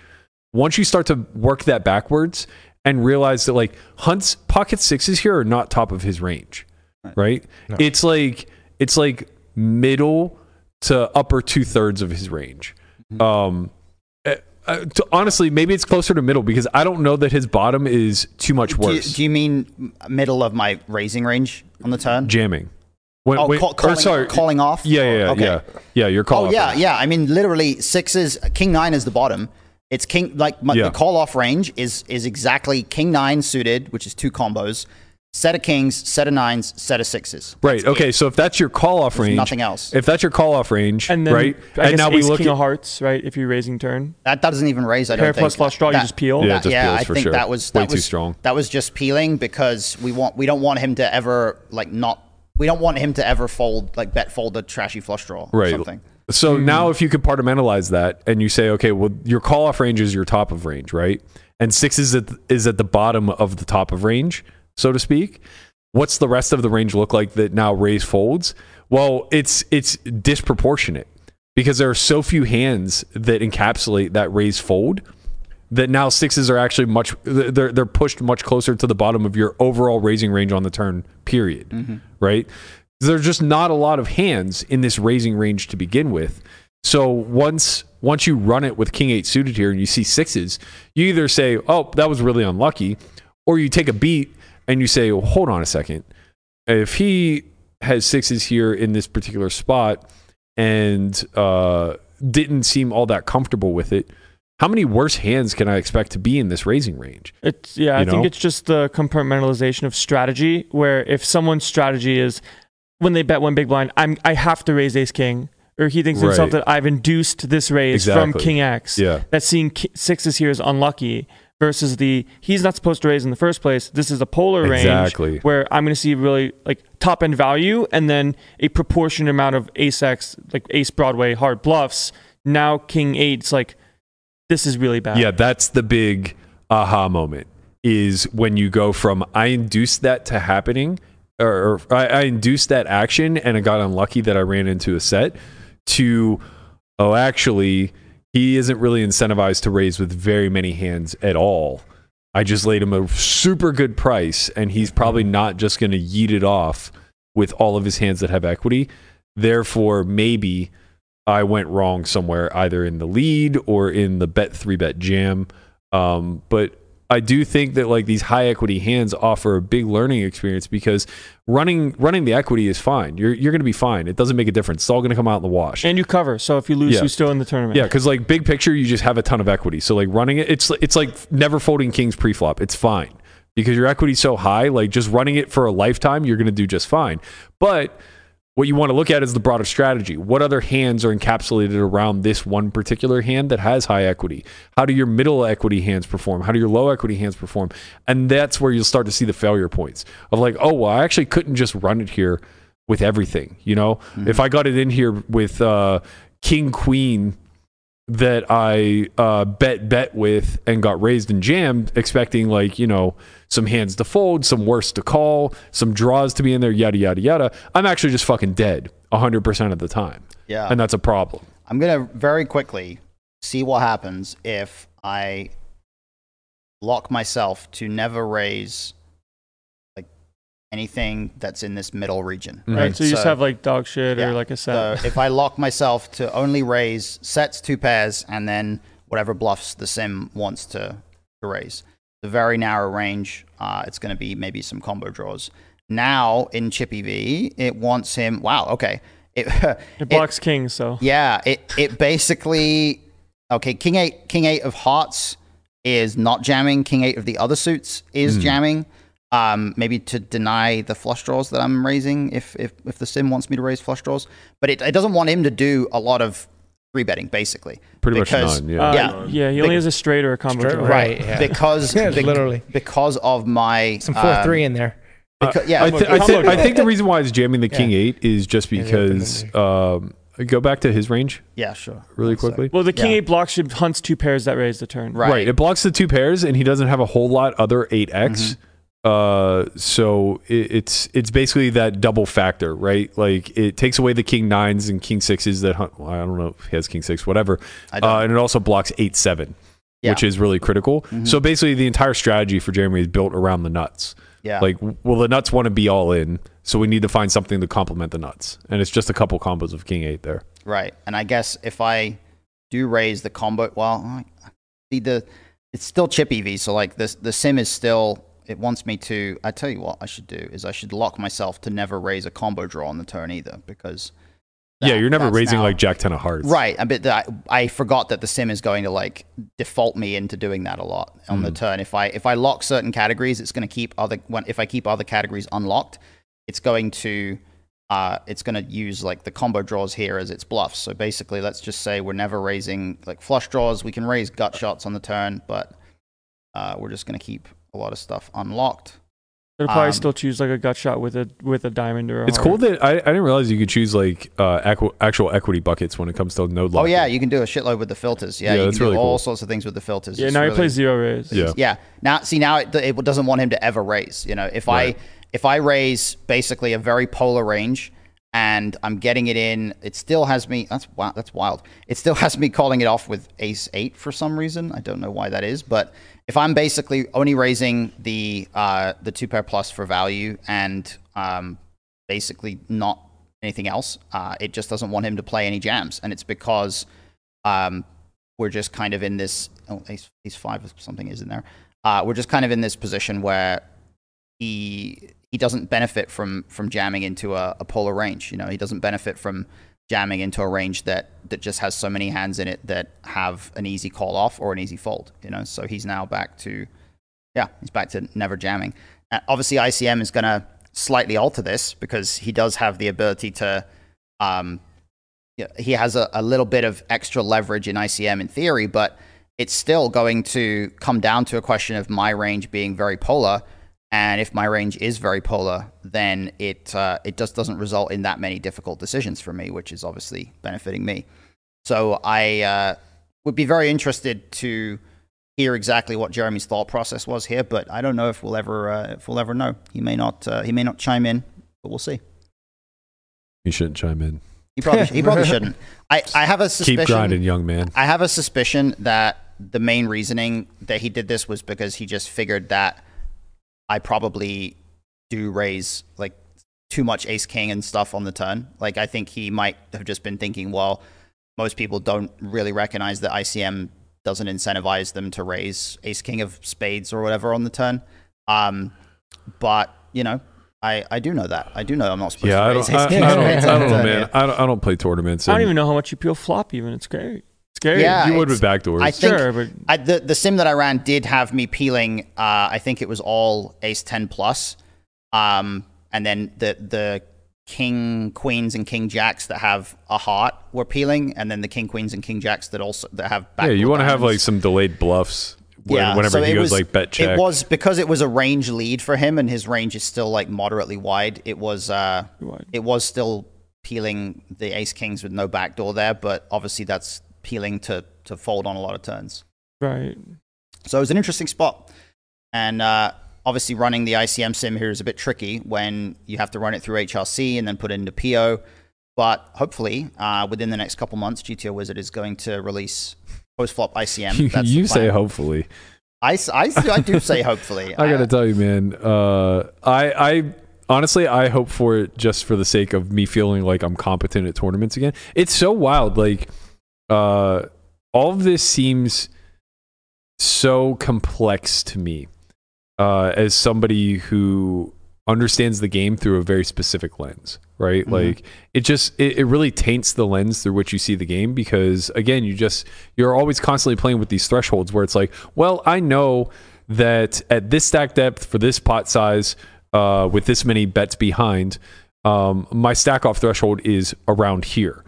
once you start to work that backwards and realize that like hunt's pocket sixes here are not top of his range right it's like it's like middle to upper two thirds of his range. Um, uh, uh, to, honestly, maybe it's closer to middle because I don't know that his bottom is too much Do you, worse. do you mean middle of my raising range on the turn? Jamming. When, Oh, when- call- calling- sorry, calling off? Yeah, yeah, yeah, Okay. yeah. Yeah, your call. Oh yeah, range. yeah. I mean, literally sixes. King nine is the bottom. It's king like my, Yeah. the call off range is is exactly king nine suited, which is two combos. Set of kings, set of nines, set of sixes. Right. Okay. So if that's your call off There's range, nothing else. If that's your call off range, And then right? I and guess now we ace look king at of hearts, right? If you're raising turn, That doesn't even raise. I Pair don't think. plus flush draw, you just peel? Yeah, it just yeah, peels I for think sure. that was Way that too strong. That was just peeling because we want we don't want him to ever like not. We don't want him to ever fold like bet fold a trashy flush draw or right. something. So hmm. now if you compartmentalize that and you say, okay, well, your call off range is your top of range, right? And six is at, is at the bottom of the top of range, so to speak. What's the rest of the range look like that now raise folds? Well, it's it's disproportionate because there are so few hands that encapsulate that raise fold that now sixes are actually much they're they're pushed much closer to the bottom of your overall raising range on the turn period mm-hmm. right there's just not a lot of hands in this raising range to begin with so once once you run it with king eight suited here and you see sixes you either say oh that was really unlucky or you take a beat and you say well, hold on a second if he has sixes here in this particular spot and uh, didn't seem all that comfortable with it how many worse hands can I expect to be in this raising range? It's yeah, I You think it's just the compartmentalization of strategy where if someone's strategy is when they bet one big blind, I'm I have to raise ace king. Or he thinks to himself that I've induced this raise from king X. Yeah. That seeing sixes here is unlucky versus the he's not supposed to raise in the first place. This is a polar Exactly. range where I'm going to see really like top end value and then a proportionate amount of ace X, like ace Broadway hard bluffs. Now king eight's like this is really bad. Yeah, that's the big aha moment is when you go from I induced that to happening or, or I, I induced that action and I got unlucky that I ran into a set to oh actually he isn't really incentivized to raise with very many hands at all. I just laid him a super good price and he's probably not just going to yeet it off with all of his hands that have equity. Therefore, maybe I went wrong somewhere, either in the lead or in the bet three bet jam. Um, but I do think that like these high equity hands offer a big learning experience because running running the equity is fine. You're you're going to be fine. It doesn't make a difference. It's all going to come out in the wash. And you cover, so if you lose, Yeah. you still in the tournament. Yeah, because like big picture, you just have a ton of equity. So like running it, it's it's like never folding kings pre-flop. It's fine because your equity's so high. Like just running it for a lifetime, you're going to do just fine. But what you want to look at is the broader strategy. What other hands are encapsulated around this one particular hand that has high equity? How do your middle equity hands perform? How do your low equity hands perform? And that's where you'll start to see the failure points of like, oh, well, I actually couldn't just run it here with everything. You know, if I got it in here with uh, king queen that I uh, bet bet with and got raised and jammed, expecting like you know some hands to fold, some worse to call, some draws to be in there, yada yada yada. I'm actually just fucking dead hundred percent of the time, Yeah. and that's a problem. I'm gonna very quickly see what happens if I lock myself to never raise anything that's in this middle region. Mhm. Right. So you just have like dog shit yeah. or like a set. So if I lock myself to only raise sets, two pairs, and then whatever bluffs the sim wants to, to raise, the very narrow range, uh, it's going to be maybe some combo draws. Now in chip EV, it wants him. Wow. Okay. It, it blocks king. so yeah, it it basically okay. King eight, king eight of hearts is not jamming. King eight of the other suits is Hmm. jamming. Um, maybe to deny the flush draws that I'm raising if if if the sim wants me to raise flush draws, but it, it doesn't want him to do a lot of three betting basically. Pretty much none, yeah. Uh, yeah, yeah, he only has a straight or a combo Straight- draw. right. yeah. because Yeah, be- literally. because of my Some four um, three in there. Because, yeah, I, thi- I, thi- Combo I think the reason why it's jamming the king Yeah. eight is just Yeah, because um, go back to his range yeah, sure. really One sec. quickly. Well, the king Yeah. eight block should hunts two pairs that raise the turn. Right. Right. It blocks the two pairs, and he doesn't have a whole lot other 8x. Uh, so it, it's it's basically that double factor, right? Like it takes away the king nines and king sixes that hunt. Well, I don't know if he has king six, whatever. Uh, and it also blocks eight seven, Yeah. which is really critical. So basically, the entire strategy for Jeremy is built around the nuts. Yeah. Like, well, the nuts want to be all in, so we need to find something to complement the nuts, and it's just a couple combos of king eight there. Right. And I guess if I do raise the combo, well, see the it's still chip EV, so like this the sim is still it wants me to I tell you what I should do is I should lock myself to never raise a combo draw on the turn either because yeah, you're never raising now- like Jack ten of hearts, Right, a bit that I forgot that the sim is going to like default me into doing that a lot on Hmm. the turn. If I if I lock certain categories, it's going to keep other when if I keep other categories unlocked, it's going to uh it's going to use like the combo draws here as its bluffs. So basically, let's just say we're never raising like flush draws. We can raise gut shots on the turn, but uh we're just going to keep a lot of stuff unlocked. They'll probably Um, still choose like a gut shot with a with a diamond or a It's heart. cool that I, I didn't realize you could choose like uh, aqua, actual equity buckets when it comes to node Oh yeah, you can do a shitload with the filters. Yeah, Yeah, you that's can do all cool. sorts of things with the filters. Yeah, It's now he plays zero raise. Yeah. Yeah. Now, see, now it, it doesn't want him to ever raise. You know, if Right. I if I raise basically a very polar range and I'm getting it in, it still has me. That's wow, that's wild. It still has me calling it off with Ace Eight for some reason. I don't know why that is, but if I'm basically only raising the uh, the two pair plus for value and um, basically not anything else, uh, it just doesn't want him to play any jams, and it's because um, we're just kind of in this oh, five or something is in there. Uh, we're just kind of in this position where he he doesn't benefit from from jamming into a, a polar range. You know, he doesn't benefit from jamming into a range that that just has so many hands in it that have an easy call off or an easy fold. You know, so he's now back to yeah, he's back to never jamming. Uh, obviously, ICM is going to slightly alter this because he does have the ability to um, he has a, a little bit of extra leverage in ICM in theory, but it's still going to come down to a question of my range being very polar. And if my range is very polar, then it uh, it just doesn't result in that many difficult decisions for me, which is obviously benefiting me. So I uh, would be very interested to hear exactly what Jeremy's thought process was here, but I don't know if we'll ever uh, if we'll ever know. He may not uh, he may not chime in, but we'll see. He shouldn't chime in. He probably he probably shouldn't. I, I have a suspicion. Keep grinding, young man. I have a suspicion that the main reasoning that he did this was because he just figured that I probably do raise like too much ace king and stuff on the turn. Like I think he might have just been thinking, well, most people don't really recognize that ICM doesn't incentivize them to raise ace king of spades or whatever on the turn. Um, but you know, I, I do know that. I do know I'm not supposed Yeah, to I raise don't, I, ace king I of don't, I don't know, man. I don't, I don't play tournaments. I don't even know how much you peel flop. Even it's scary. Scary. Yeah, You would with it's- backdoors. I think Sure, but- I, the the sim that I ran did have me peeling. Uh, I think it was all ace ten plus, um, and then the the king queens and king jacks that have a heart were peeling, and then the king queens and king jacks that also that have. yeah, you want to have like some delayed bluffs when, whenever so he it goes was- like bet check. It was because it was a range lead for him, and his range is still like moderately wide. It was uh, it was still peeling the ace kings with no backdoor there, but obviously that's peeling to to fold on a lot of turns. Right. So it was an interesting spot, and uh, obviously running the ICM sim here is a bit tricky when you have to run it through HRC and then put it into Pio. But hopefully, uh, within the next couple months, GTO Wizard is going to release post flop ICM. That's you say hopefully. I do say hopefully. I gotta tell you, man. Uh, I I honestly I hope for it just for the sake of me feeling like I'm competent at tournaments again. It's so wild. Like, uh, all of this seems so complex to me uh, as somebody who understands the game through a very specific lens right Mhm. like it just it, it really taints the lens through which you see the game because again you just you're always constantly playing with these thresholds where it's like well i know that at this stack depth for this pot size uh, with this many bets behind um, my stack off threshold is around here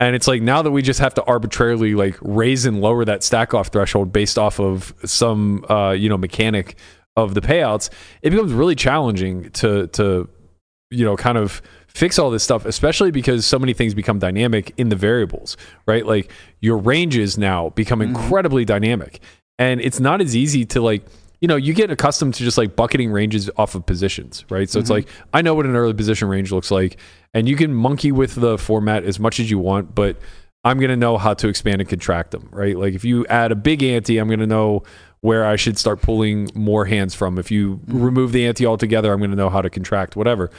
and it's like now that we just have to arbitrarily like raise and lower that stack off threshold based off of some uh, you know mechanic of the payouts, it becomes really challenging to to you know kind of fix all this stuff, especially because so many things become dynamic in the variables, right? Like your ranges now become incredibly dynamic, and it's not as easy to like you know, you get accustomed to just like bucketing ranges off of positions, right? So it's Mhm. like I know what an early position range looks like, and you can monkey with the format as much as you want, but I'm gonna know how to expand and contract them, right? Like if you add a big ante, I'm gonna know where I should start pulling more hands from. If you remove the ante altogether, I'm gonna know how to contract, whatever.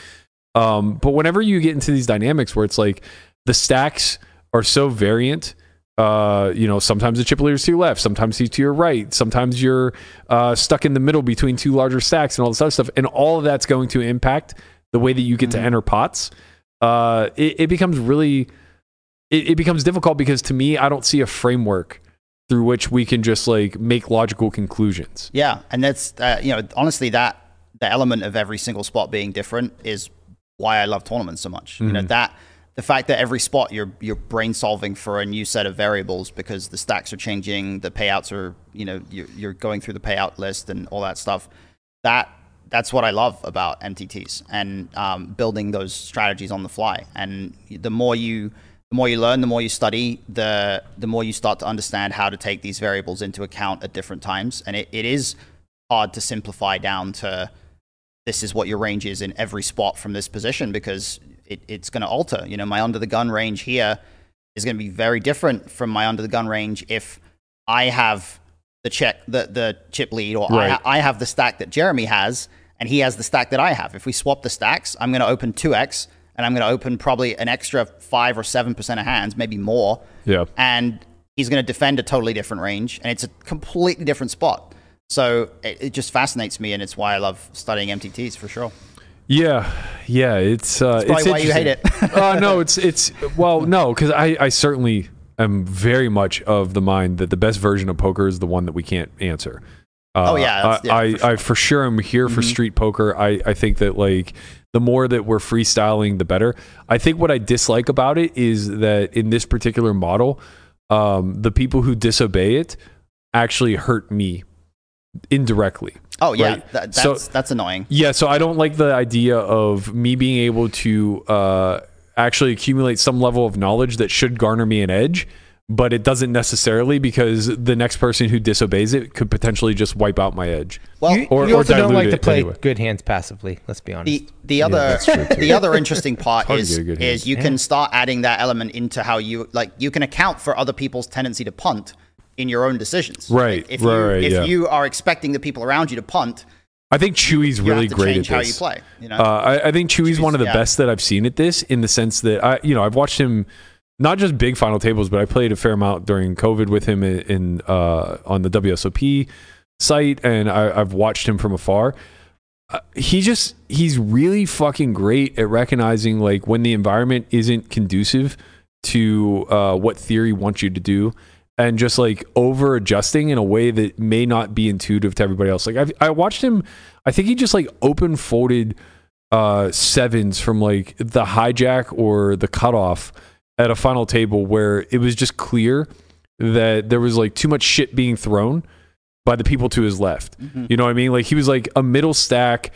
Um, but whenever you get into these dynamics where it's like the stacks are so variant, uh, you know, sometimes the chip leader's to your left, sometimes he's to your right, sometimes you're uh, stuck in the middle between two larger stacks and all this other stuff, and all of that's going to impact the way that you get to enter pots. Uh, it, it becomes really, it, it becomes difficult because to me, I don't see a framework through which we can just like make logical conclusions. Yeah, and that's uh, you know honestly that the element of every single spot being different is why I love tournaments so much. You know Mhm. that the fact that every spot you're you're brain solving for a new set of variables because the stacks are changing, the payouts are you know you're, you're going through the payout list and all that stuff. That that's what I love about MTTs and um, building those strategies on the fly. And the more you the more you learn, the more you study, the the more you start to understand how to take these variables into account at different times. And it, it is hard to simplify down to this is what your range is in every spot from this position because it, it's going to alter. You know, my under the gun range here is going to be very different from my under the gun range if I have the check the the chip lead or I, Right. ha- I have the stack that Jeremy has and he has the stack that I have. If we swap the stacks, I'm going to open 2x and I'm going to open probably an extra 5 or 7% of hands, maybe more. Yeah. And he's going to defend a totally different range and it's a completely different spot. So it, it just fascinates me and it's why I love studying MTTs for sure. Yeah, yeah, it's uh, That's it's why you hate interesting. uh, no, it's it's well, no, because I I certainly am very much of the mind that the best version of poker is the one that we can't answer. Uh, Oh, yeah, yeah, I, for I, I for sure am here for Mhm. street poker. I I think that like the more that we're freestyling, the better. I think what I dislike about it is that in this particular model, um, the people who disobey it actually hurt me indirectly. Oh yeah, right? that, So- that's that's annoying. yeah, so I don't like the idea of me being able to uh, actually accumulate some level of knowledge that should garner me an edge, but it doesn't necessarily because the next person who disobeys it could potentially just wipe out my edge. Well, you, you also don't like to play anyway. good hands passively. Let's be honest. The the other the other interesting part is get a good is you Yeah. can start adding that element into how you like you can account for other people's tendency to punt in your own decisions. Right, Like, if right, you right, if yeah. you are expecting the people around you to punt I think Chewy's You really have great at this. you play. You know, Uh, I, I think Chewy's one of the yeah. best that I've seen at this in the sense that I, you know, I've watched him not just big final tables, but I played a fair amount during COVID with him in, in uh, on the WSOP site, and I, I've watched him from afar. Uh, he just he's really fucking great at recognizing like when the environment isn't conducive to uh, what theory wants you to do and just like over adjusting in a way that may not be intuitive to everybody else. Like I've, i watched him i think he just like open folded uh sevens from like the hijack or the cutoff at a final table where it was just clear that there was like too much shit being thrown by the people to his left. You know what i mean? Like he was like a middle stack.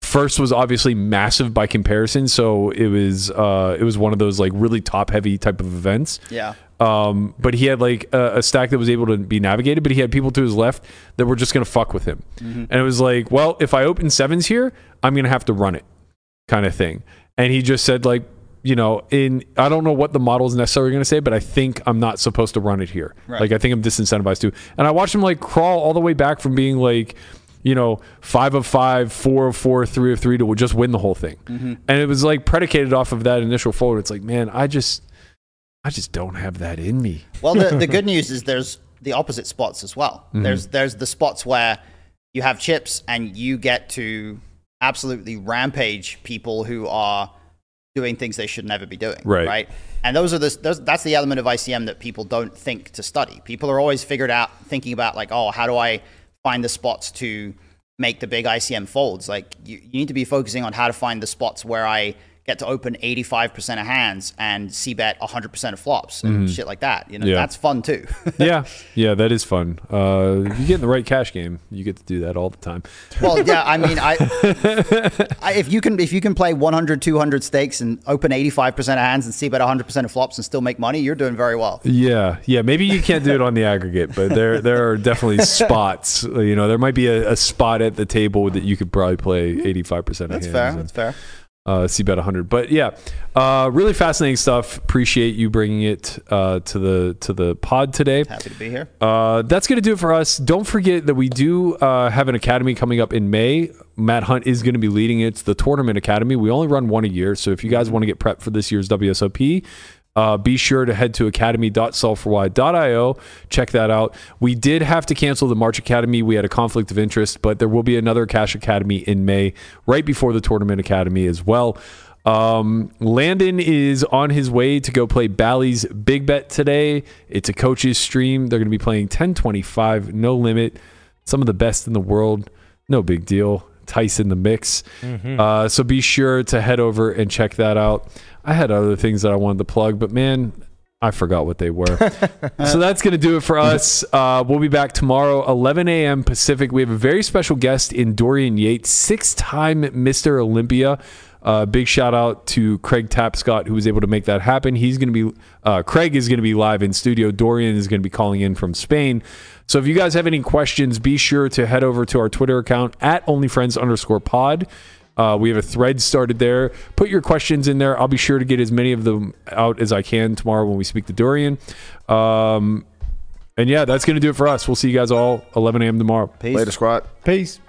First was obviously massive by comparison so it was uh it was one of those like really top heavy type of events. Yeah. Um, but he had like a, a stack that was able to be navigated, but he had people to his left that were just going to fuck with him. And it was like, well, if I open sevens here, I'm going to have to run it kind of thing. And he just said like, you know, in I don't know what the model is necessarily going to say, but I think I'm not supposed to run it here. Right. Like I think I'm disincentivized to. And I watched him like crawl all the way back from being like, you know, five of five, four of four, three of three to just win the whole thing. And it was like predicated off of that initial fold. It's like, man, I just, I just don't have that in me. Well, the, the good news is there's the opposite spots as well. Mm-hmm. There's there's the spots where you have chips and you get to absolutely rampage people who are doing things they should never be doing. Right. Right. And those are the those, that's the element of ICM that people don't think to study. People are always figured out thinking about like, oh, how do I find the spots to make the big ICM folds? Like you, you need to be focusing on how to find the spots where I get to open 85% of hands and c bet 100% of flops and shit like that. You know. Yeah. that's fun too. yeah, yeah, that is fun. Uh, if you get in the right cash game, you get to do that all the time. well, yeah, I mean, I, I if you can if you can play 100, 200 stakes and open 85% of hands and c bet 100% of flops and still make money, you're doing very well. Yeah, yeah. Maybe you can't do it on the aggregate, but there there are definitely spots. You know, there might be a, a spot at the table that you could probably play eighty five percent of That's hands. fair. and, That's fair. Uh, c bet hundred, but yeah, uh, really fascinating stuff. Appreciate you bringing it uh, to the to the pod today. Happy to be here. Uh, that's going to do it for us. Don't forget that we do uh, have an academy coming up in May. Matt Hunt is going to be leading it. It's the Tournament Academy. We only run one a year. So if you guys want to get prepped for this year's WSOP, uh, be sure to head to academy.solveforwhy.io. Check that out. We did have to cancel the March Academy. We had a conflict of interest, but there will be another Cash Academy in May, right before the Tournament Academy as well. Um, Landon is on his way to go play Bally's Big Bet today. It's a coach's stream. They're going to be playing 1025, no limit. Some of the best in the world. No big deal. Tyson the mix. Uh, so be sure to head over and check that out. I had other things that I wanted to plug, but man, I forgot what they were. so that's going to do it for us. Uh, we'll be back tomorrow, 11 a.m. Pacific. We have a very special guest in Dorian Yates, six time Mr. Olympia. Uh, big shout out to Craig Tapscott, who was able to make that happen. He's going to be, uh, Craig is going to be live in studio. Dorian is going to be calling in from Spain. So if you guys have any questions, be sure to head over to our Twitter account at onlyfriends underscore pod. Uh, we have a thread started there. Put your questions in there. I'll be sure to get as many of them out as I can tomorrow when we speak to Dorian. Um, and yeah, that's going to do it for us. We'll see you guys all 11 a.m. tomorrow. Peace. Later, squad. Peace.